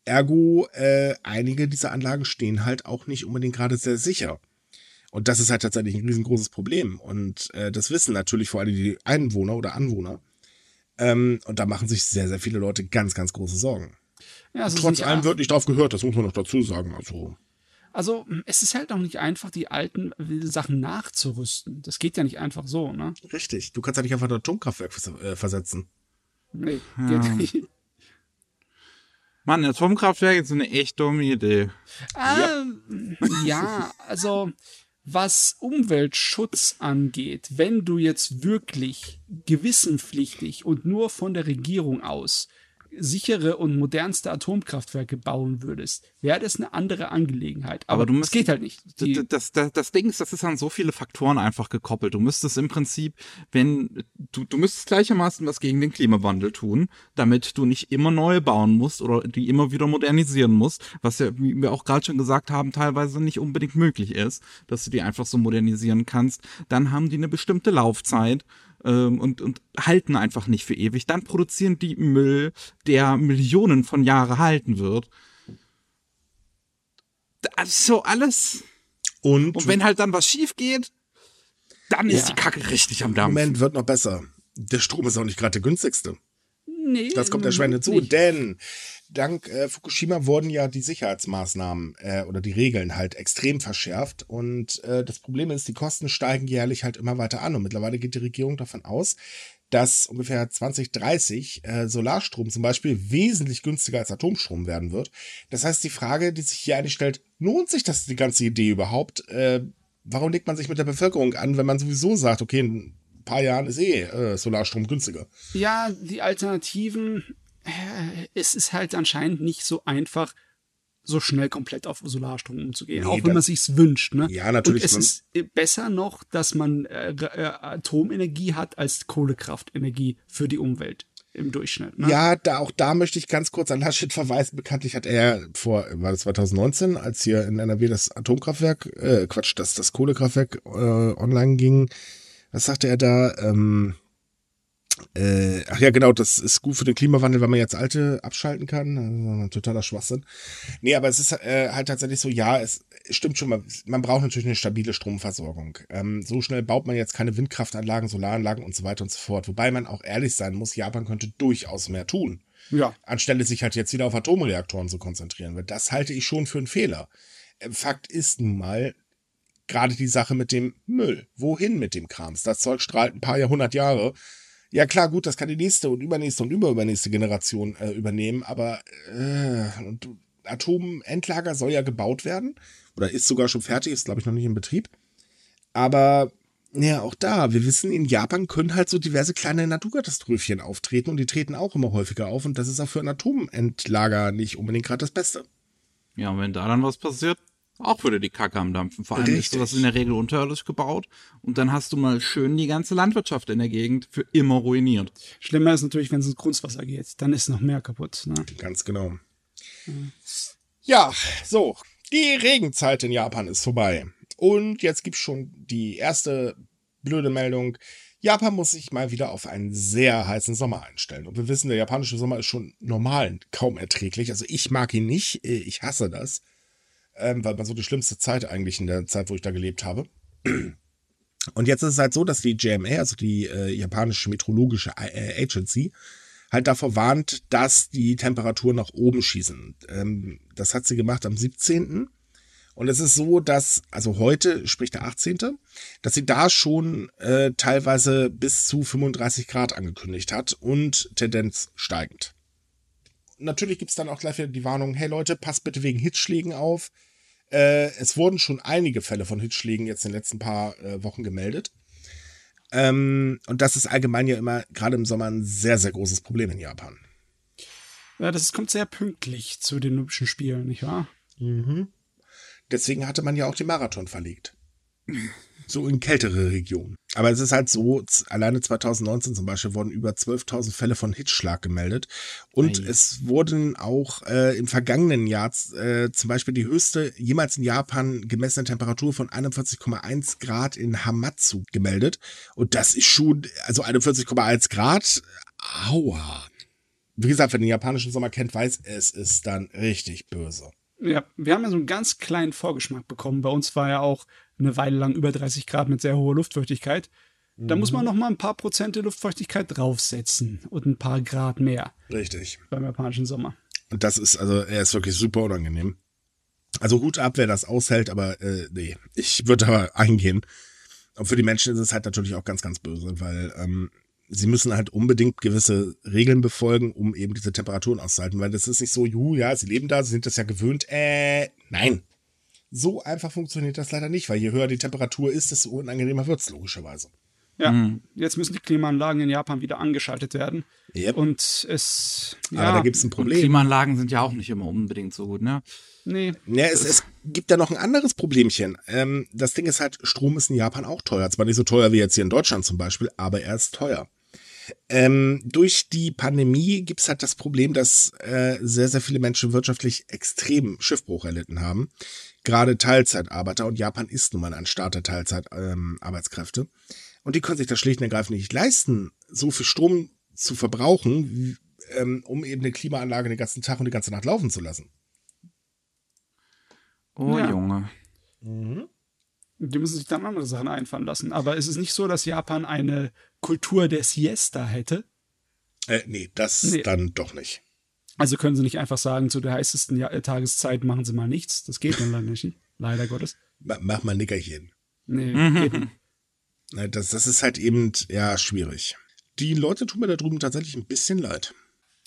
S2: Ergo, äh, einige dieser Anlagen stehen halt auch nicht unbedingt gerade sehr sicher. Und das ist halt tatsächlich ein riesengroßes Problem. Und äh, das wissen natürlich vor allem die Einwohner oder Anwohner. Ähm, und da machen sich sehr, sehr viele Leute ganz, ganz große Sorgen.
S1: Ja,
S2: Trotz allem wird nicht drauf gehört, das muss man noch dazu sagen. Also,
S1: Also, es ist halt auch nicht einfach, die alten Sachen nachzurüsten. Das geht ja nicht einfach so, ne?
S2: richtig. Du kannst ja nicht einfach ein Atomkraftwerk vers äh, versetzen.
S1: Nee, geht nicht.
S3: Mann, Atomkraftwerke sind eine echt dumme Idee.
S1: Ah, ja, also was Umweltschutz angeht, wenn du jetzt wirklich gewissenpflichtig und nur von der Regierung aus sichere und modernste Atomkraftwerke bauen würdest, wäre das eine andere Angelegenheit. Aber,
S3: Aber du
S1: es
S3: musst-
S1: geht halt nicht.
S3: Das, das, das, das Ding ist, das ist an so viele Faktoren einfach gekoppelt. Du müsstest im Prinzip, wenn, du, du müsstest gleichermaßen was gegen den Klimawandel tun, damit du nicht immer neu bauen musst oder die immer wieder modernisieren musst, was ja, wie wir auch gerade schon gesagt haben, teilweise nicht unbedingt möglich ist, dass du die einfach so modernisieren kannst. Dann haben die eine bestimmte Laufzeit ähm, und, und halten einfach nicht für ewig. Dann produzieren die Müll, der Millionen von Jahren halten wird. Also alles.
S2: Und,
S3: Und wenn halt dann was schief geht, dann ist
S1: Ja.
S3: die Kacke richtig am Dampf.
S2: Moment wird noch besser. Der Strom ist auch nicht gerade der günstigste.
S1: Nee,
S2: Das kommt erschwerend hinzu,
S1: nicht.
S2: denn dank äh, Fukushima wurden ja die Sicherheitsmaßnahmen äh, oder die Regeln halt extrem verschärft. Und äh, das Problem ist, die Kosten steigen jährlich halt immer weiter an. Und mittlerweile geht die Regierung davon aus, dass ungefähr 2030 äh, Solarstrom zum Beispiel wesentlich günstiger als Atomstrom werden wird. Das heißt, die Frage, die sich hier eigentlich stellt, lohnt sich das die ganze Idee überhaupt? Äh, warum legt man sich mit der Bevölkerung an, wenn man sowieso sagt, okay, paar Jahren ist eh äh, Solarstrom günstiger?
S1: Ja, die Alternativen, äh, es ist halt anscheinend nicht so einfach, so schnell komplett auf Solarstrom umzugehen,
S2: Nee,
S1: auch wenn man sich's wünscht. Ne?
S2: Ja, natürlich,
S1: Und es ist äh, besser noch, dass man äh, äh, Atomenergie hat als Kohlekraftenergie für die Umwelt im Durchschnitt. Ne?
S2: Ja, da auch da möchte ich ganz kurz an Laschet verweisen. Bekanntlich hat er vor, war das 2019, als hier in NRW das Atomkraftwerk, äh, Quatsch, das, das Kohlekraftwerk äh, online ging, was sagte er da? Ähm, Äh, ach ja, genau, das ist gut für den Klimawandel, wenn man jetzt alte abschalten kann. Also, totaler Schwachsinn. Nee, aber es ist äh, halt tatsächlich so, ja, es stimmt schon mal, man braucht natürlich eine stabile Stromversorgung. Ähm, so schnell baut man jetzt keine Windkraftanlagen, Solaranlagen und so weiter und so fort. Wobei man auch ehrlich sein muss, Japan könnte durchaus mehr tun.
S1: Ja.
S2: Anstelle sich halt jetzt wieder auf Atomreaktoren zu konzentrieren. Weil das halte ich schon für einen Fehler. Äh, Fakt ist nun mal, gerade die Sache mit dem Müll. Wohin mit dem Krams? Das Zeug strahlt ein paar Jahrhundert Jahre. Ja klar, gut, das kann die nächste und übernächste und überübernächste Generation äh, übernehmen, aber äh, Atomendlager soll ja gebaut werden oder ist sogar schon fertig, ist glaube ich noch nicht in Betrieb. Aber ja, auch da, wir wissen, in Japan können halt so diverse kleine Naturkatastrophien auftreten und die treten auch immer häufiger auf und das ist auch für ein Atomendlager nicht unbedingt gerade das Beste.
S3: Ja, und wenn da dann was passiert, auch würde die Kacke am Dampfen. Vor allem ist
S2: Richtig.
S3: sowas in der Regel unterirdisch gebaut und dann hast du mal schön die ganze Landwirtschaft in der Gegend für immer ruiniert.
S1: Schlimmer ist natürlich, wenn es ins Grundwasser geht. Dann ist noch mehr kaputt. Ne?
S2: Ganz genau. Ja, so. Die Regenzeit in Japan ist vorbei. Und jetzt gibt's schon die erste blöde Meldung. Japan muss sich mal wieder auf einen sehr heißen Sommer einstellen. Und wir wissen, der japanische Sommer ist schon normal kaum erträglich. Also ich mag ihn nicht. Ich hasse das. Ähm, weil man so die schlimmste Zeit eigentlich in der Zeit, wo ich da gelebt habe. Und jetzt ist es halt so, dass die JMA, also die äh, japanische meteorologische äh, Agency, halt davor warnt, dass die Temperaturen nach oben schießen. Ähm, das hat sie gemacht am 17. Und es ist so, dass, also heute, sprich der 18., dass sie da schon äh, teilweise bis zu 35 Grad angekündigt hat und Tendenz steigend. Natürlich gibt's dann auch gleich wieder die Warnung, hey Leute, passt bitte wegen Hitzschlägen auf. Äh, es wurden schon einige Fälle von Hitzschlägen jetzt in den letzten paar äh, Wochen gemeldet. Ähm, und das ist allgemein ja immer, gerade im Sommer, ein sehr, sehr großes Problem in Japan.
S1: Ja, das kommt sehr pünktlich zu den Olympischen Spielen, nicht wahr?
S2: Deswegen hatte man ja auch den Marathon verlegt. (laughs) So in kältere Regionen. Aber es ist halt so, alleine 2019 zum Beispiel wurden über 12.000 Fälle von Hitzschlag gemeldet. Und
S3: Ei.
S2: es wurden auch äh, im vergangenen Jahr äh, zum Beispiel die höchste jemals in Japan gemessene Temperatur von 41,1 Grad in Hamatsu gemeldet. Und das ist schon, also 41,1 Grad, aua. Wie gesagt, wer den japanischen Sommer kennt, weiß, es ist dann richtig böse.
S1: Ja, wir haben ja so einen ganz kleinen Vorgeschmack bekommen. Bei uns war ja auch eine Weile lang über 30 Grad mit sehr hoher Luftfeuchtigkeit. Da muss man noch mal ein paar Prozente Luftfeuchtigkeit draufsetzen und ein paar Grad mehr
S2: Richtig.
S1: beim japanischen Sommer.
S2: Und das ist, also, er ist wirklich super unangenehm. Also Hut ab, wer das aushält, aber äh, nee, ich würde aber eingehen. Und für die Menschen ist es halt natürlich auch ganz, ganz böse, weil ähm, sie müssen halt unbedingt gewisse Regeln befolgen, um eben diese Temperaturen auszuhalten, weil das ist nicht so, juhu, ja, sie leben da, sie sind das ja gewöhnt. Äh, nein. So einfach funktioniert das leider nicht, weil je höher die Temperatur ist, desto unangenehmer wird's logischerweise.
S1: Ja, jetzt müssen die Klimaanlagen in Japan wieder angeschaltet werden.
S2: Yep.
S1: Und es, ja,
S2: aber da gibt's ein
S3: Und
S2: Problem.
S3: Klimaanlagen sind ja auch nicht immer unbedingt so gut, ne?
S1: nee,
S2: Ja, es, es gibt da noch ein anderes Problemchen. Ähm, das Ding ist halt, Strom ist in Japan auch teuer. Zwar nicht so teuer wie jetzt hier in Deutschland zum Beispiel, aber er ist teuer. Ähm, durch die Pandemie gibt's halt das Problem, dass äh, sehr, sehr viele Menschen wirtschaftlich extrem Schiffbruch erlitten haben. Gerade Teilzeitarbeiter und Japan ist nun mal ein Staat der Teilzeitarbeitskräfte. Ähm, Arbeitskräfte. und die können sich das schlicht und ergreifend nicht leisten, so viel Strom zu verbrauchen, wie, ähm, um eben eine Klimaanlage den ganzen Tag und die ganze Nacht laufen zu lassen.
S3: Oh,
S1: Ja.
S3: Junge.
S1: Die müssen sich dann andere Sachen einfallen lassen. Aber es ist nicht so, dass Japan eine Kultur der Siesta hätte.
S2: Äh, nee, das
S1: Nee.
S2: dann doch nicht.
S1: Also können sie nicht einfach sagen, zu der heißesten ja äh, Tageszeit machen sie mal nichts. Das geht dann leider nicht. (laughs) Leider Gottes.
S2: Ma- Mach mal Nickerchen.
S1: Nee,
S3: Mhm.
S1: geht nicht.
S2: Das, das ist halt eben, ja, schwierig. Die Leute tun mir da drüben tatsächlich ein bisschen leid.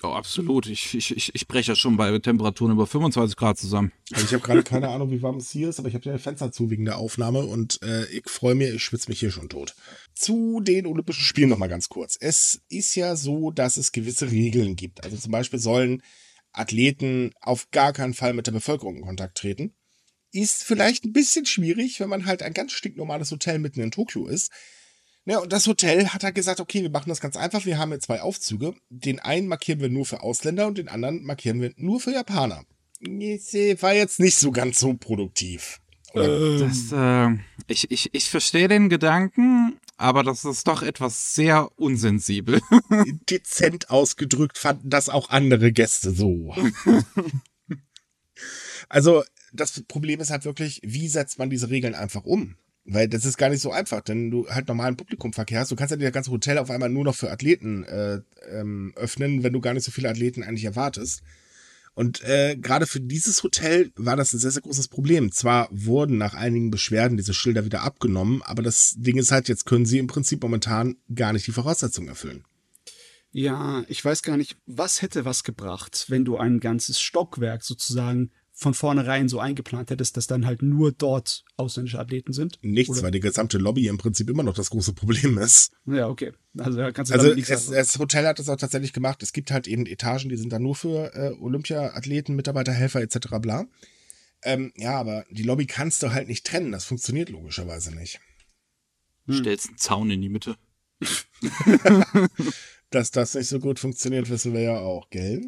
S3: Oh, absolut. Ich, ich, ich, ich breche ja schon bei Temperaturen über 25 Grad zusammen.
S2: Also ich habe gerade keine Ahnung, wie warm es hier ist, aber ich habe ja Fenster zu wegen der Aufnahme und äh, ich freue mich, ich schwitze mich hier schon tot. Zu den Olympischen Spielen noch mal ganz kurz. Es ist ja so, dass es gewisse Regeln gibt. Also zum Beispiel sollen Athleten auf gar keinen Fall mit der Bevölkerung in Kontakt treten. Ist vielleicht ein bisschen schwierig, wenn man halt ein ganz stinknormales Hotel mitten in Tokio ist. Ja, und das Hotel hat halt gesagt, okay, wir machen das ganz einfach. Wir haben hier zwei Aufzüge. Den einen markieren wir nur für Ausländer und den anderen markieren wir nur für Japaner. Äh, War jetzt nicht so ganz so produktiv. Oder,
S3: Das, äh, ich, ich, ich verstehe den Gedanken, aber das ist doch etwas sehr unsensibel. (laughs)
S2: Dezent ausgedrückt fanden das auch andere Gäste so. (laughs) also das Problem ist halt wirklich, wie setzt man diese Regeln einfach um? Weil das ist gar nicht so einfach, denn du halt normalen Publikumverkehr hast. Du kannst ja das ganze Hotel auf einmal nur noch für Athleten äh, ähm, öffnen, wenn du gar nicht so viele Athleten eigentlich erwartest. Und äh, gerade für dieses Hotel war das ein sehr, sehr großes Problem. Zwar wurden nach einigen Beschwerden diese Schilder wieder abgenommen, aber das Ding ist halt, jetzt können sie im Prinzip momentan gar nicht die Voraussetzungen erfüllen.
S1: Ja, ich weiß gar nicht, was hätte was gebracht, wenn du ein ganzes Stockwerk sozusagen von vornherein so eingeplant hättest, dass dann halt nur dort ausländische Athleten sind?
S2: Nichts,
S1: Oder?
S2: weil die gesamte Lobby im Prinzip immer noch das große Problem ist.
S1: Ja, okay. Also da kannst du
S2: Also
S1: damit nichts
S2: es,
S1: sagen.
S2: das Hotel hat das auch tatsächlich gemacht. Es gibt halt eben Etagen, die sind dann nur für äh, Olympia-Athleten, Mitarbeiter, Helfer etc. bla. Ähm, ja, aber die Lobby kannst du halt nicht trennen. Das funktioniert logischerweise nicht.
S3: Stellst einen Zaun in die Mitte. (laughs) (laughs)
S2: Dass das nicht so gut funktioniert, wissen wir ja auch, gell?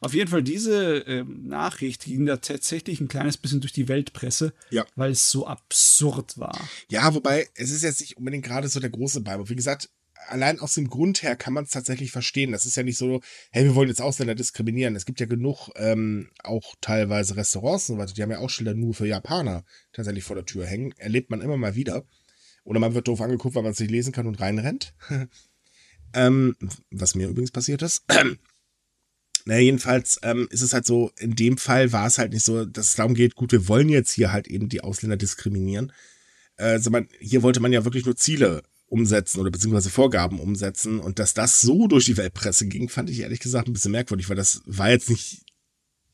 S1: Auf jeden Fall, diese ähm, Nachricht ging da tatsächlich ein kleines bisschen durch die Weltpresse,
S2: Ja.
S1: weil es so absurd war.
S2: Ja, wobei, es ist jetzt nicht unbedingt gerade so der große Beiburg. Wie gesagt, allein aus dem Grund her kann man es tatsächlich verstehen. Das ist ja nicht so, hey, wir wollen jetzt Ausländer diskriminieren. Es gibt ja genug ähm, auch teilweise Restaurants und so weiter, die haben ja auch Schilder nur für Japaner tatsächlich vor der Tür hängen. Erlebt man immer mal wieder. Oder man wird doof angeguckt, weil man es nicht lesen kann und reinrennt. (laughs) ähm, was mir übrigens passiert ist. Naja, jedenfalls ähm, ist es halt so, in dem Fall war es halt nicht so, dass es darum geht, gut, wir wollen jetzt hier halt eben die Ausländer diskriminieren, äh, sondern hier wollte man ja wirklich nur Ziele umsetzen oder beziehungsweise Vorgaben umsetzen. Und dass das so durch die Weltpresse ging, fand ich ehrlich gesagt ein bisschen merkwürdig, weil das war jetzt nicht,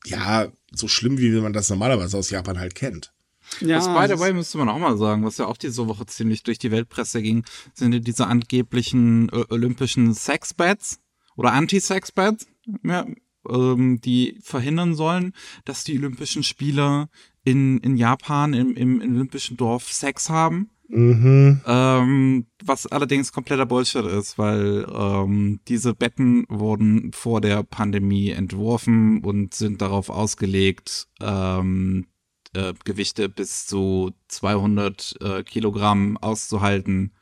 S2: ja, so schlimm, wie man das normalerweise aus Japan halt kennt.
S1: Ja,
S3: das by the way müsste man auch mal sagen, was ja auch diese Woche ziemlich durch die Weltpresse ging, sind ja diese angeblichen äh, olympischen Sexbeds oder Anti-Sexbeds, ähm, die verhindern sollen, dass die Olympischen Spieler in, in Japan im, im, im Olympischen Dorf Sex haben.
S2: Mhm.
S3: Ähm, was allerdings kompletter Bullshit ist, weil ähm, diese Betten wurden vor der Pandemie entworfen und sind darauf ausgelegt, ähm, äh, Gewichte bis zu 200 äh, Kilogramm auszuhalten.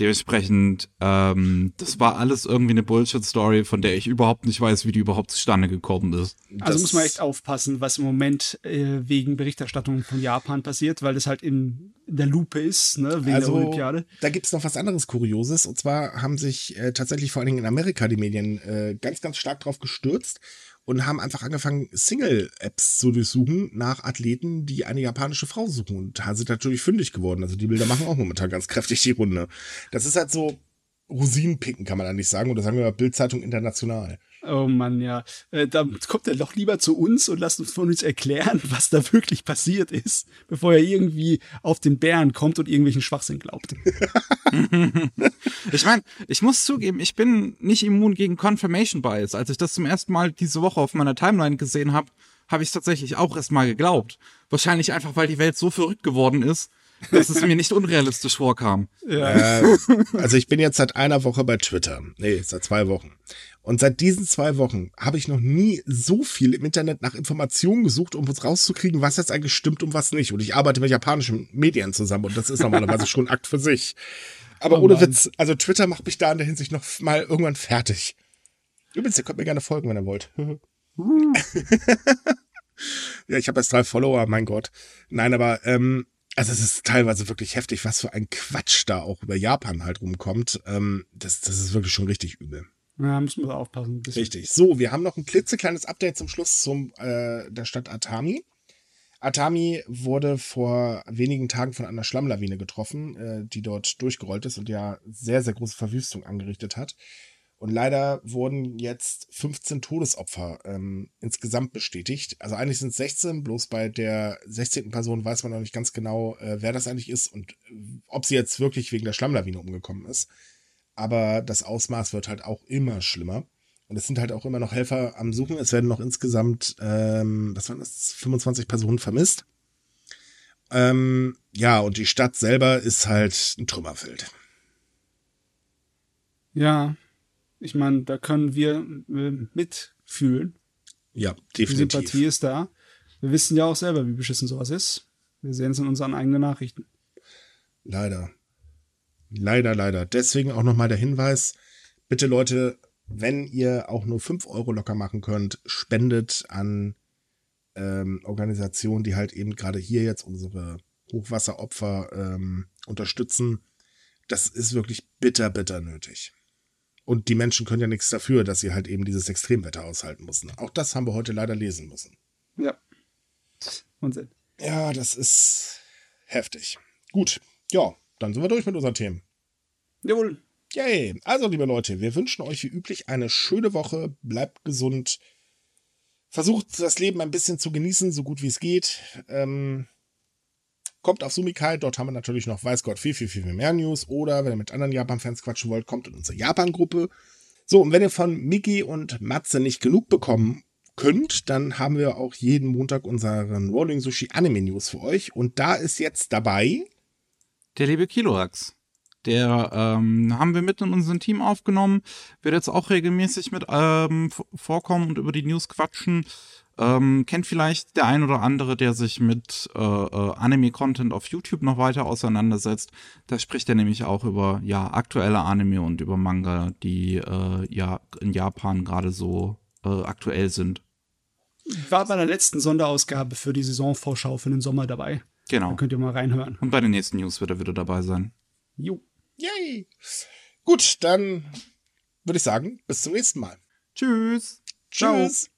S3: Dementsprechend, ähm, das war alles irgendwie eine Bullshit-Story, von der ich überhaupt nicht weiß, wie die überhaupt zustande gekommen ist.
S1: Also
S2: Das-
S1: muss man echt aufpassen, was im Moment äh, wegen Berichterstattung von Japan passiert, weil das halt in, in der Lupe ist, ne, wegen
S2: also,
S1: der Olympiade.
S2: Da gibt es noch was anderes Kurioses. Und zwar haben sich äh, tatsächlich vor allen Dingen in Amerika die Medien äh, ganz, ganz stark drauf gestürzt und haben einfach angefangen, Single-Apps zu durchsuchen nach Athleten, die eine japanische Frau suchen. Und da sind natürlich fündig geworden. Also die Bilder machen auch momentan ganz kräftig die Runde. Das ist halt so Rosinenpicken, kann man eigentlich sagen. Oder sagen wir mal Bildzeitung international.
S1: Oh Mann, ja. Äh, da kommt er doch lieber zu uns und lasst uns von uns erklären, (laughs) was da wirklich passiert ist, bevor er irgendwie auf den Bären kommt und irgendwelchen Schwachsinn glaubt. (laughs)
S3: Ich meine, ich muss zugeben, ich bin nicht immun gegen Confirmation Bias. Als ich das zum ersten Mal diese Woche auf meiner Timeline gesehen habe, habe ich es tatsächlich auch erst mal geglaubt. Wahrscheinlich einfach, weil die Welt so verrückt geworden ist, dass es mir nicht unrealistisch vorkam.
S2: Äh, also ich bin jetzt seit einer Woche bei Twitter. Nee, seit zwei Wochen. Und seit diesen zwei Wochen habe ich noch nie so viel im Internet nach Informationen gesucht, um rauszukriegen, was jetzt eigentlich stimmt und was nicht. Und ich arbeite mit japanischen Medien zusammen und das ist normalerweise (laughs) schon ein Akt für sich. Aber
S1: Oh
S2: ohne
S1: Mann.
S2: Witz, also Twitter macht mich da in der Hinsicht noch mal irgendwann fertig. Übrigens, ihr könnt mir gerne folgen, wenn ihr wollt. (laughs) ja, ich habe erst drei Follower, mein Gott. Nein, aber ähm, also es ist teilweise wirklich heftig, was für ein Quatsch da auch über Japan halt rumkommt. Ähm, das, das ist wirklich schon richtig übel.
S1: Ja, müssen wir da aufpassen.
S2: Richtig. So, wir haben noch ein klitzekleines Update zum Schluss zum äh, der Stadt Atami. Atami wurde vor wenigen Tagen von einer Schlammlawine getroffen, äh, die dort durchgerollt ist und ja sehr, sehr große Verwüstung angerichtet hat. Und leider wurden jetzt 15 Todesopfer ähm, insgesamt bestätigt. Also eigentlich sind es 16, bloß bei der 16. Person weiß man noch nicht ganz genau, äh, wer das eigentlich ist und äh, ob sie jetzt wirklich wegen der Schlammlawine umgekommen ist. Aber das Ausmaß wird halt auch immer schlimmer. Und es sind halt auch immer noch Helfer am Suchen. Es werden noch insgesamt, ähm, was waren das, 25 Personen vermisst. Ähm, ja, und die Stadt selber ist halt ein Trümmerfeld.
S1: Ja, ich meine, da können wir äh, mitfühlen.
S2: Ja,
S1: Die
S2: definitiv.
S1: Sympathie ist da. Wir wissen ja auch selber, wie beschissen sowas ist. Wir sehen es in unseren eigenen Nachrichten.
S2: Leider. Leider, leider. Deswegen auch nochmal der Hinweis, bitte Leute, wenn ihr auch nur 5 Euro locker machen könnt, spendet an ähm, Organisationen, die halt eben gerade hier jetzt unsere Hochwasseropfer ähm, unterstützen. Das ist wirklich bitter, bitter nötig. Und die Menschen können ja nichts dafür, dass sie halt eben dieses Extremwetter aushalten müssen. Auch das haben wir heute leider lesen müssen.
S1: Ja. Unsinn.
S2: Ja, das ist heftig. Gut, ja, dann sind wir durch mit unseren Themen.
S1: Jawohl.
S2: Yay. Also, liebe Leute, wir wünschen euch wie üblich eine schöne Woche. Bleibt gesund. Versucht das Leben ein bisschen zu genießen, so gut wie es geht. Ähm, kommt auf Sumikai, dort haben wir natürlich noch, weiß Gott, viel, viel, viel mehr News. Oder wenn ihr mit anderen Japan-Fans quatschen wollt, kommt in unsere Japan-Gruppe. So, und wenn ihr von Miki und Matze nicht genug bekommen könnt, dann haben wir auch jeden Montag unseren Rolling Sushi Anime News für euch. Und da ist jetzt dabei
S3: Der liebe Kiloax. Der ähm, haben wir mit in unserem Team aufgenommen, wird jetzt auch regelmäßig mit ähm, vorkommen und über die News quatschen. Ähm, kennt vielleicht der ein oder andere, der sich mit äh, äh, Anime-Content auf YouTube noch weiter auseinandersetzt. Da spricht er nämlich auch über ja aktuelle Anime und über Manga, die äh, ja in Japan gerade so äh, aktuell sind.
S1: War bei der letzten Sonderausgabe für die Saisonvorschau für den Sommer dabei. Da
S3: Genau.
S1: könnt ihr mal reinhören.
S3: Und bei den nächsten News wird er wieder dabei sein.
S1: Jo.
S2: Yay! Gut, dann würde ich sagen, bis zum nächsten Mal.
S3: Tschüss.
S1: Ciao.
S2: Tschüss.